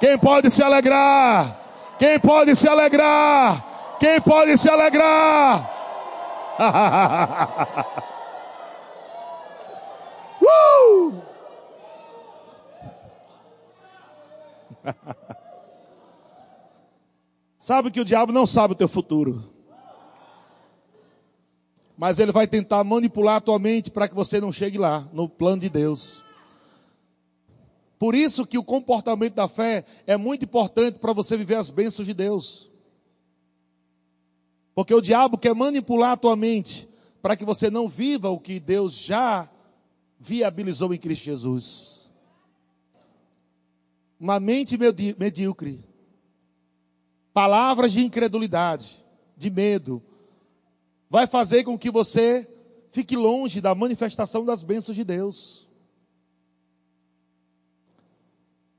[SPEAKER 1] Quem pode se alegrar? Quem pode se alegrar? Quem pode se alegrar? uh! Sabe que o diabo não sabe o teu futuro. Mas ele vai tentar manipular a tua mente para que você não chegue lá, no plano de Deus. Por isso que o comportamento da fé é muito importante para você viver as bênçãos de Deus. Porque o diabo quer manipular a tua mente para que você não viva o que Deus já viabilizou em Cristo Jesus. Uma mente medíocre, palavras de incredulidade, de medo, vai fazer com que você fique longe da manifestação das bênçãos de Deus.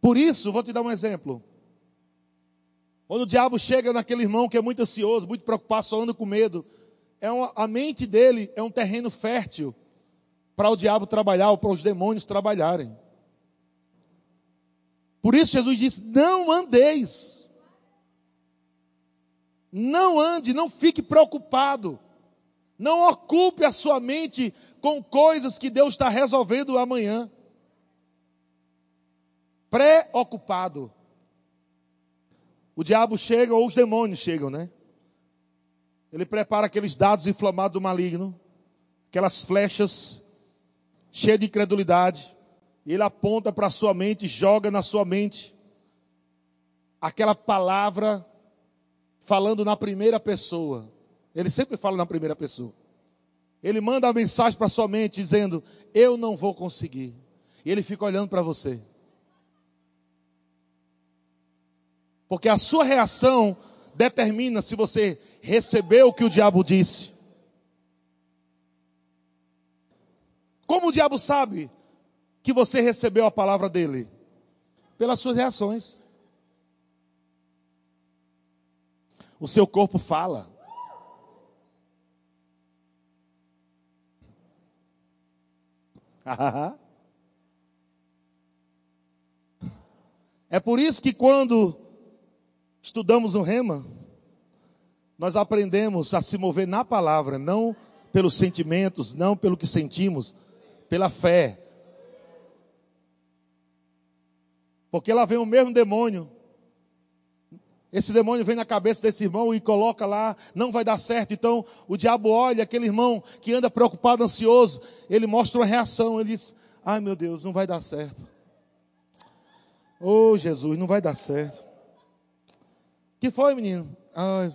[SPEAKER 1] Por isso, vou te dar um exemplo. Quando o diabo chega naquele irmão que é muito ansioso, muito preocupado, só anda com medo, é uma, a mente dele é um terreno fértil para o diabo trabalhar ou para os demônios trabalharem. Por isso Jesus disse: não andeis. Não ande, não fique preocupado. Não ocupe a sua mente com coisas que Deus está resolvendo amanhã. Preocupado. O diabo chega, ou os demônios chegam, né? Ele prepara aqueles dados inflamados do maligno, aquelas flechas cheias de incredulidade. E ele aponta para a sua mente, joga na sua mente aquela palavra falando na primeira pessoa. Ele sempre fala na primeira pessoa. Ele manda a mensagem para sua mente dizendo: Eu não vou conseguir. E ele fica olhando para você. Porque a sua reação determina se você recebeu o que o diabo disse. Como o diabo sabe que você recebeu a palavra dele? Pelas suas reações. O seu corpo fala. é por isso que quando estudamos o rema, nós aprendemos a se mover na palavra, não pelos sentimentos, não pelo que sentimos, pela fé. Porque lá vem o mesmo demônio. Esse demônio vem na cabeça desse irmão e coloca lá, não vai dar certo. Então o diabo olha aquele irmão que anda preocupado, ansioso, ele mostra uma reação, ele diz: Ai meu Deus, não vai dar certo. Oh Jesus, não vai dar certo. Que foi, menino? Ah,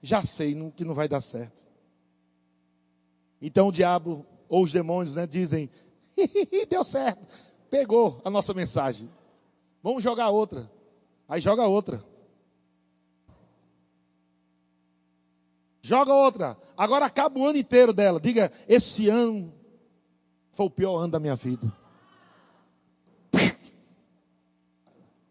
[SPEAKER 1] já sei que não vai dar certo. Então o diabo, ou os demônios, né, dizem: deu certo, pegou a nossa mensagem. Vamos jogar outra. Aí joga outra. Joga outra. Agora acaba o ano inteiro dela. Diga: esse ano foi o pior ano da minha vida.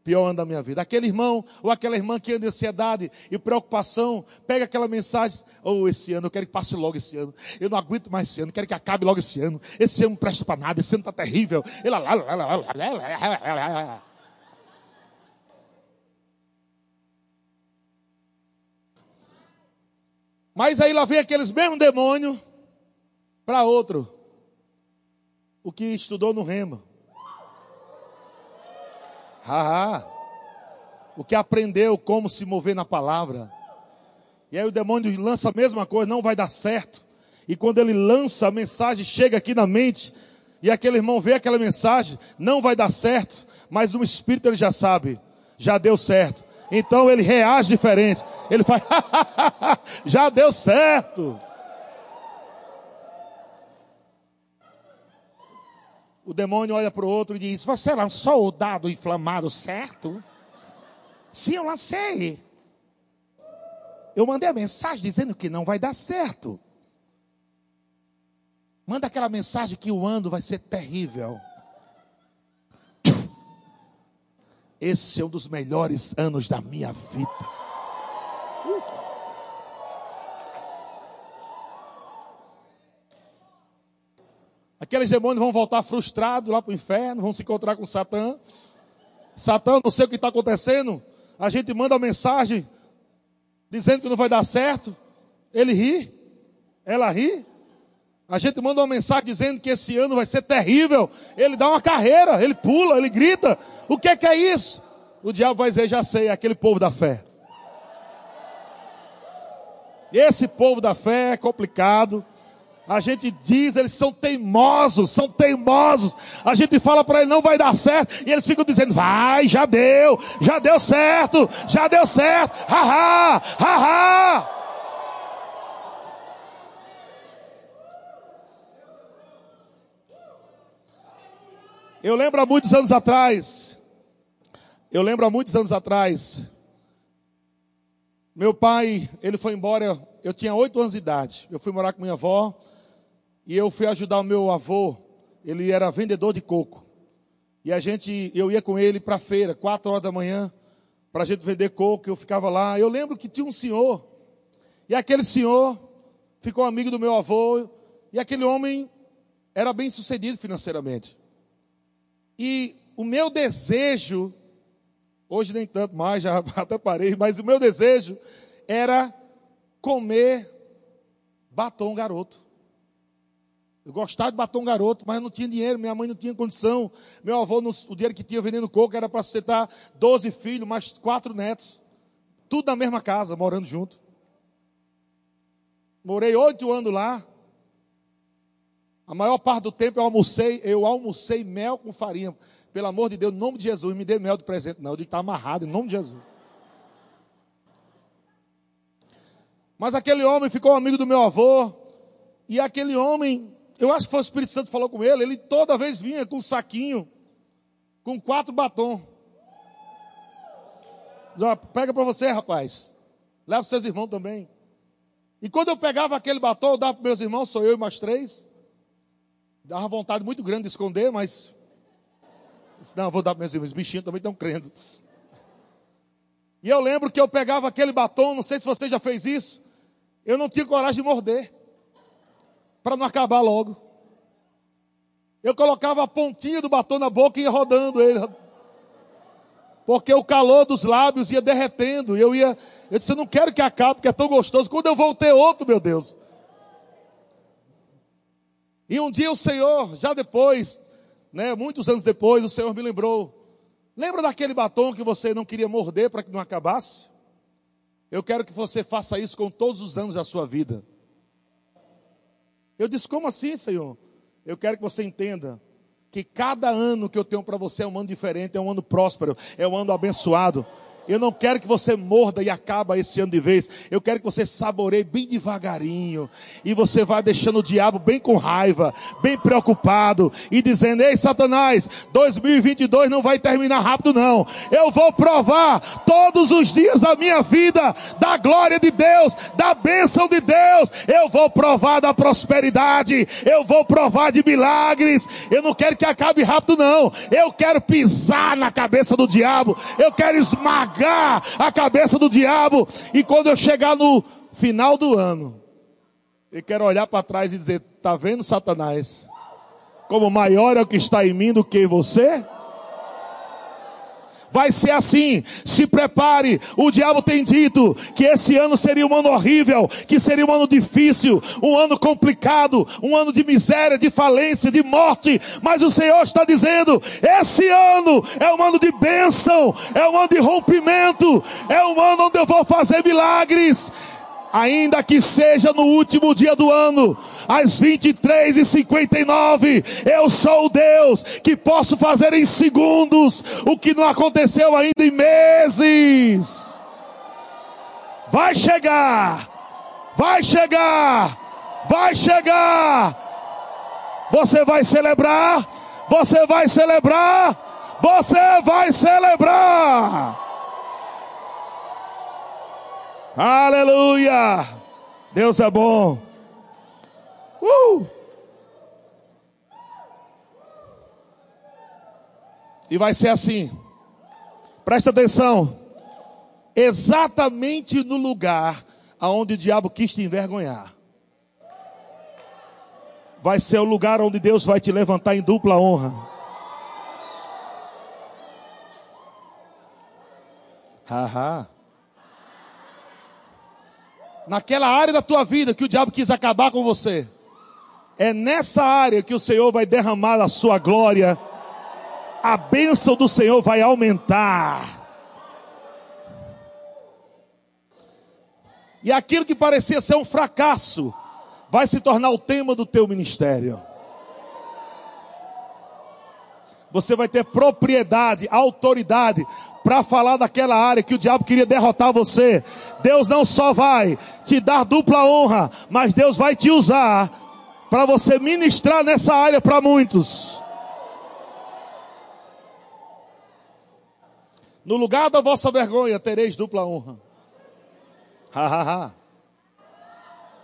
[SPEAKER 1] pior ano da minha vida. Aquele irmão ou aquela irmã que anda em ansiedade e preocupação, pega aquela mensagem, ou oh, esse ano, eu quero que passe logo esse ano. Eu não aguento mais esse ano, quero que acabe logo esse ano. Esse ano não presta para nada, esse ano está terrível. Mas aí lá vem aqueles mesmos demônios para outro. O que estudou no remo. Ah, o que aprendeu como se mover na palavra. E aí o demônio lança a mesma coisa, não vai dar certo. E quando ele lança a mensagem, chega aqui na mente, e aquele irmão vê aquela mensagem, não vai dar certo, mas no espírito ele já sabe, já deu certo. Então ele reage diferente. Ele faz, já deu certo. O demônio olha para o outro e diz: Você lançou o dado inflamado certo? Sim, eu lancei. Eu mandei a mensagem dizendo que não vai dar certo. Manda aquela mensagem que o ano vai ser terrível. Esse é um dos melhores anos da minha vida. Aqueles demônios vão voltar frustrados lá para o inferno, vão se encontrar com Satã. Satã, não sei o que está acontecendo. A gente manda uma mensagem dizendo que não vai dar certo. Ele ri, ela ri. A gente manda uma mensagem dizendo que esse ano vai ser terrível. Ele dá uma carreira, ele pula, ele grita. O que é, que é isso? O diabo vai dizer: já sei, é aquele povo da fé. Esse povo da fé é complicado. A gente diz, eles são teimosos, são teimosos. A gente fala para eles, não vai dar certo. E eles ficam dizendo, vai, já deu, já deu certo, já deu certo. Haha, haha. Eu lembro há muitos anos atrás, eu lembro há muitos anos atrás, meu pai, ele foi embora, eu tinha oito anos de idade. Eu fui morar com minha avó e eu fui ajudar o meu avô. Ele era vendedor de coco. E a gente, eu ia com ele para a feira, quatro horas da manhã, para a gente vender coco. Eu ficava lá. Eu lembro que tinha um senhor, e aquele senhor ficou amigo do meu avô, e aquele homem era bem sucedido financeiramente. E o meu desejo Hoje nem tanto mais, já até parei, mas o meu desejo era comer batom garoto. Eu gostava de batom garoto, mas não tinha dinheiro, minha mãe não tinha condição. Meu avô, o dinheiro que tinha vendendo coco era para sustentar 12 filhos, mais quatro netos. Tudo na mesma casa, morando junto. Morei oito anos lá. A maior parte do tempo eu almocei, eu almocei mel com farinha. Pelo amor de Deus, em nome de Jesus, me dê mel de presente. Não, eu digo está amarrado, em nome de Jesus. Mas aquele homem ficou amigo do meu avô. E aquele homem, eu acho que foi o Espírito Santo que falou com ele. Ele toda vez vinha com um saquinho, com quatro batom. Já pega para você, rapaz. Leva para seus irmãos também. E quando eu pegava aquele batom, eu dava para meus irmãos, sou eu e mais três. Dava vontade muito grande de esconder, mas não, vou dar para meus irmãos, os bichinhos também estão crendo. E eu lembro que eu pegava aquele batom, não sei se você já fez isso. Eu não tinha coragem de morder. Para não acabar logo. Eu colocava a pontinha do batom na boca e ia rodando ele. Porque o calor dos lábios ia derretendo. E eu ia. Eu disse, eu não quero que acabe, porque é tão gostoso. Quando eu voltei outro, meu Deus. E um dia o Senhor, já depois, né, muitos anos depois, o Senhor me lembrou. Lembra daquele batom que você não queria morder para que não acabasse? Eu quero que você faça isso com todos os anos da sua vida. Eu disse: Como assim, Senhor? Eu quero que você entenda que cada ano que eu tenho para você é um ano diferente, é um ano próspero, é um ano abençoado. Eu não quero que você morda e acaba esse ano de vez. Eu quero que você saboreie bem devagarinho. E você vai deixando o diabo bem com raiva, bem preocupado e dizendo: Ei, Satanás, 2022 não vai terminar rápido, não. Eu vou provar todos os dias da minha vida da glória de Deus, da bênção de Deus. Eu vou provar da prosperidade. Eu vou provar de milagres. Eu não quero que acabe rápido, não. Eu quero pisar na cabeça do diabo. Eu quero esmagar esmagar a cabeça do diabo. E quando eu chegar no final do ano, eu quero olhar para trás e dizer: está vendo, Satanás? Como maior é o que está em mim do que você? Vai ser assim. Se prepare. O diabo tem dito que esse ano seria um ano horrível, que seria um ano difícil, um ano complicado, um ano de miséria, de falência, de morte. Mas o Senhor está dizendo: esse ano é um ano de bênção, é um ano de rompimento, é um ano onde eu vou fazer milagres ainda que seja no último dia do ano, às 23 e 59 eu sou o Deus que posso fazer em segundos o que não aconteceu ainda em meses. Vai chegar, vai chegar, vai chegar. Você vai celebrar, você vai celebrar, você vai celebrar. Aleluia! Deus é bom. Uh! E vai ser assim. Presta atenção. Exatamente no lugar aonde o diabo quis te envergonhar. Vai ser o lugar onde Deus vai te levantar em dupla honra. Haha naquela área da tua vida que o diabo quis acabar com você. É nessa área que o Senhor vai derramar a sua glória. A bênção do Senhor vai aumentar. E aquilo que parecia ser um fracasso vai se tornar o tema do teu ministério. Você vai ter propriedade, autoridade para falar daquela área que o diabo queria derrotar você. Deus não só vai te dar dupla honra, mas Deus vai te usar para você ministrar nessa área para muitos. No lugar da vossa vergonha tereis dupla honra. Ha, ha, ha.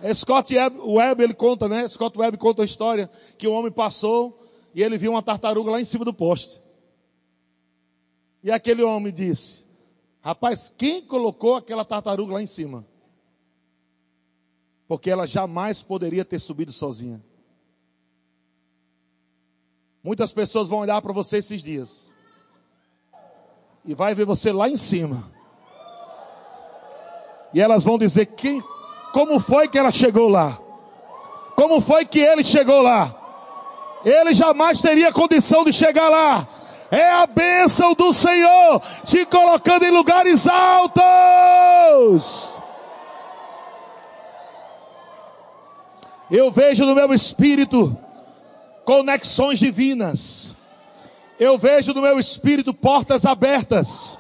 [SPEAKER 1] É Scott Webb, ele conta, né? Scott Webb conta a história que o homem passou e ele viu uma tartaruga lá em cima do poste. E aquele homem disse: Rapaz, quem colocou aquela tartaruga lá em cima? Porque ela jamais poderia ter subido sozinha. Muitas pessoas vão olhar para você esses dias e vai ver você lá em cima. E elas vão dizer quem, como foi que ela chegou lá? Como foi que ele chegou lá? Ele jamais teria condição de chegar lá. É a bênção do Senhor te colocando em lugares altos. Eu vejo no meu espírito conexões divinas. Eu vejo no meu espírito portas abertas.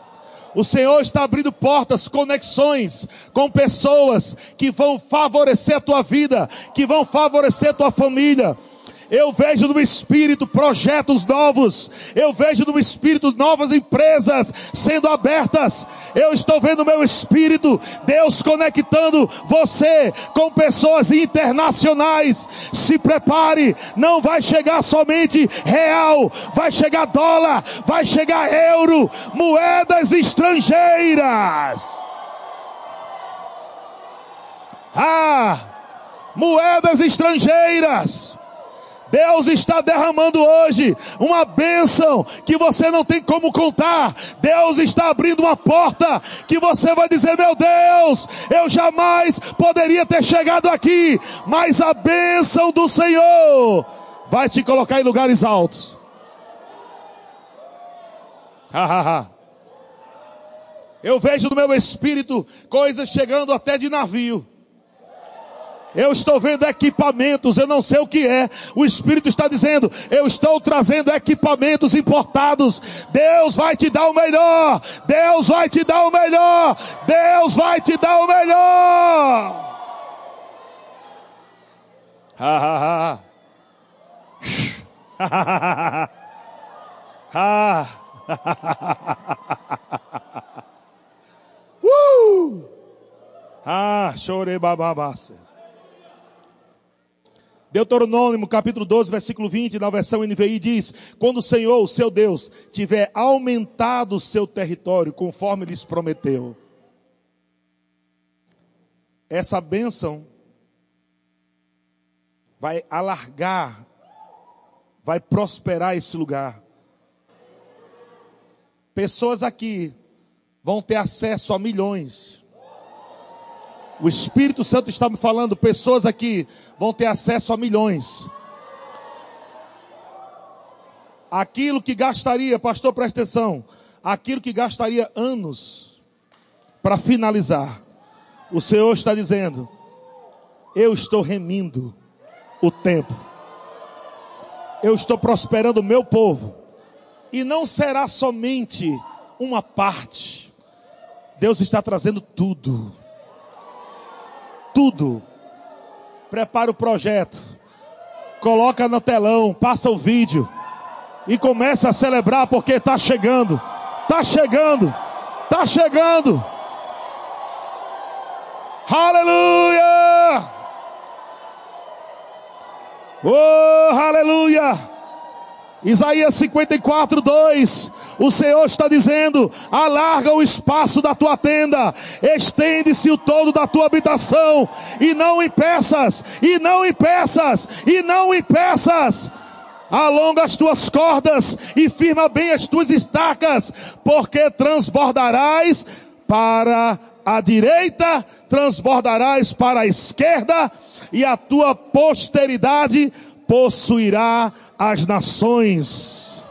[SPEAKER 1] O Senhor está abrindo portas, conexões com pessoas que vão favorecer a tua vida, que vão favorecer a tua família. Eu vejo no espírito projetos novos. Eu vejo no espírito novas empresas sendo abertas. Eu estou vendo meu espírito Deus conectando você com pessoas internacionais. Se prepare, não vai chegar somente real, vai chegar dólar, vai chegar euro, moedas estrangeiras. Ah, moedas estrangeiras. Deus está derramando hoje uma bênção que você não tem como contar. Deus está abrindo uma porta que você vai dizer: Meu Deus, eu jamais poderia ter chegado aqui, mas a bênção do Senhor vai te colocar em lugares altos. Eu vejo no meu espírito coisas chegando até de navio. Eu estou vendo equipamentos, eu não sei o que é. O Espírito está dizendo: eu estou trazendo equipamentos importados. Deus vai te dar o melhor. Deus vai te dar o melhor. Deus vai te dar o melhor. Ha ha ha. ha. uh! Ah, chorei bababassa. Deuteronômio capítulo 12, versículo 20, na versão NVI diz: Quando o Senhor, o seu Deus, tiver aumentado o seu território, conforme lhes prometeu. Essa bênção vai alargar, vai prosperar esse lugar. Pessoas aqui vão ter acesso a milhões. O Espírito Santo está me falando, pessoas aqui vão ter acesso a milhões. Aquilo que gastaria, pastor, presta atenção, aquilo que gastaria anos para finalizar. O Senhor está dizendo: Eu estou remindo o tempo. Eu estou prosperando o meu povo. E não será somente uma parte. Deus está trazendo tudo tudo. Prepara o projeto. Coloca no telão, passa o vídeo e começa a celebrar porque está chegando. Está chegando. Está chegando. Aleluia! Oh, aleluia! Isaías 54, 2. O Senhor está dizendo: alarga o espaço da tua tenda, estende-se o todo da tua habitação, e não impeças, e não impeças, e não impeças. Alonga as tuas cordas e firma bem as tuas estacas, porque transbordarás para a direita, transbordarás para a esquerda, e a tua posteridade possuirá as nações.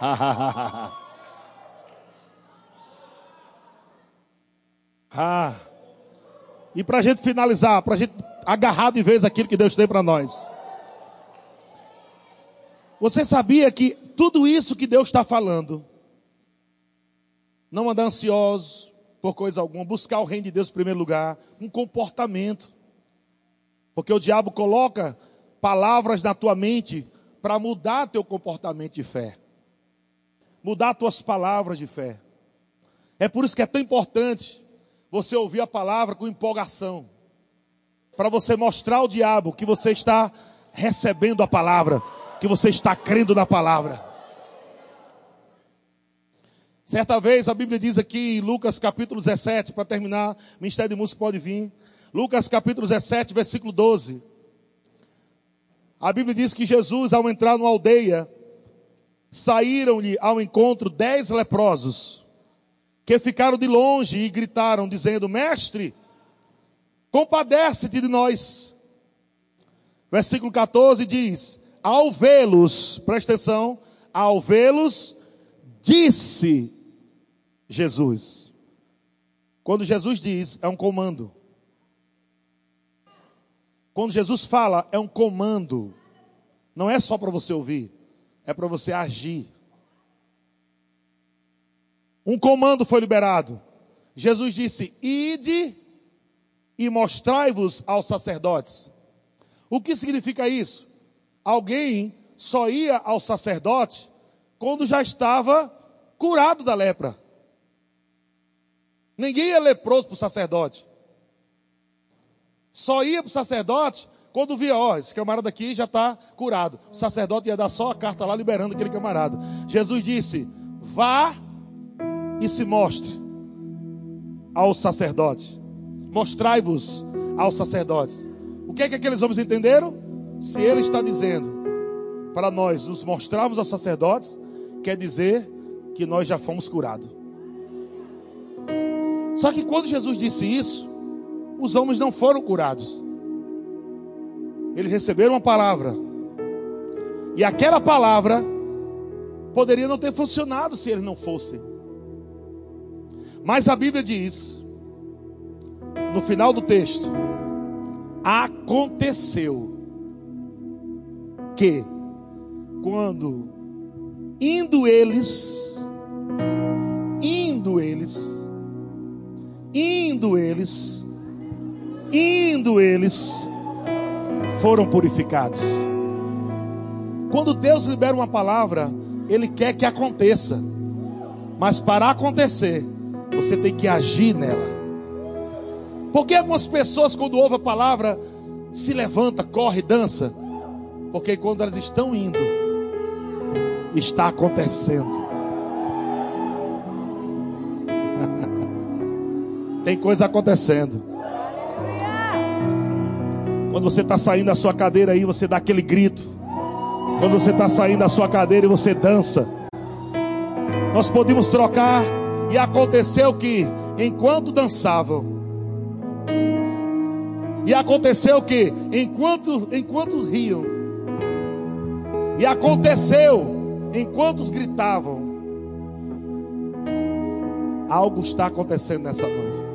[SPEAKER 1] ah, E para a gente finalizar, para a gente agarrar de vez aquilo que Deus tem para nós. Você sabia que tudo isso que Deus está falando, não andar ansioso por coisa alguma, buscar o reino de Deus em primeiro lugar, um comportamento. Porque o diabo coloca palavras na tua mente para mudar teu comportamento de fé. Mudar tuas palavras de fé. É por isso que é tão importante você ouvir a palavra com empolgação. Para você mostrar ao diabo que você está recebendo a palavra, que você está crendo na palavra. Certa vez a Bíblia diz aqui em Lucas capítulo 17, para terminar, Ministério de Música pode vir. Lucas capítulo 17, versículo 12. A Bíblia diz que Jesus, ao entrar numa aldeia, saíram-lhe ao encontro dez leprosos, que ficaram de longe e gritaram, dizendo: Mestre, compadece-te de nós. Versículo 14 diz: Ao vê-los, presta atenção, ao vê-los, disse Jesus. Quando Jesus diz, é um comando. Quando Jesus fala, é um comando. Não é só para você ouvir, é para você agir. Um comando foi liberado. Jesus disse: Ide e mostrai-vos aos sacerdotes. O que significa isso? Alguém só ia ao sacerdote quando já estava curado da lepra. Ninguém é leproso para o sacerdote. Só ia para o sacerdote quando via, ó, esse camarada aqui já está curado. O sacerdote ia dar só a carta lá liberando aquele camarada. Jesus disse: vá e se mostre aos sacerdotes. Mostrai-vos aos sacerdotes. O que é que aqueles homens entenderam? Se ele está dizendo para nós nos mostrarmos aos sacerdotes, quer dizer que nós já fomos curados. Só que quando Jesus disse isso, os homens não foram curados. Eles receberam uma palavra. E aquela palavra poderia não ter funcionado se eles não fossem. Mas a Bíblia diz, no final do texto, aconteceu que quando indo eles, indo eles, Indo eles, indo eles, foram purificados. Quando Deus libera uma palavra, Ele quer que aconteça. Mas para acontecer, você tem que agir nela. Porque algumas pessoas, quando ouvem a palavra, se levanta, corre, dança. Porque quando elas estão indo, está acontecendo. Tem coisa acontecendo. Quando você está saindo da sua cadeira aí, você dá aquele grito. Quando você está saindo da sua cadeira e você dança. Nós podemos trocar. E aconteceu que, enquanto dançavam, e aconteceu que, enquanto, enquanto riam, e aconteceu, enquanto gritavam, algo está acontecendo nessa noite.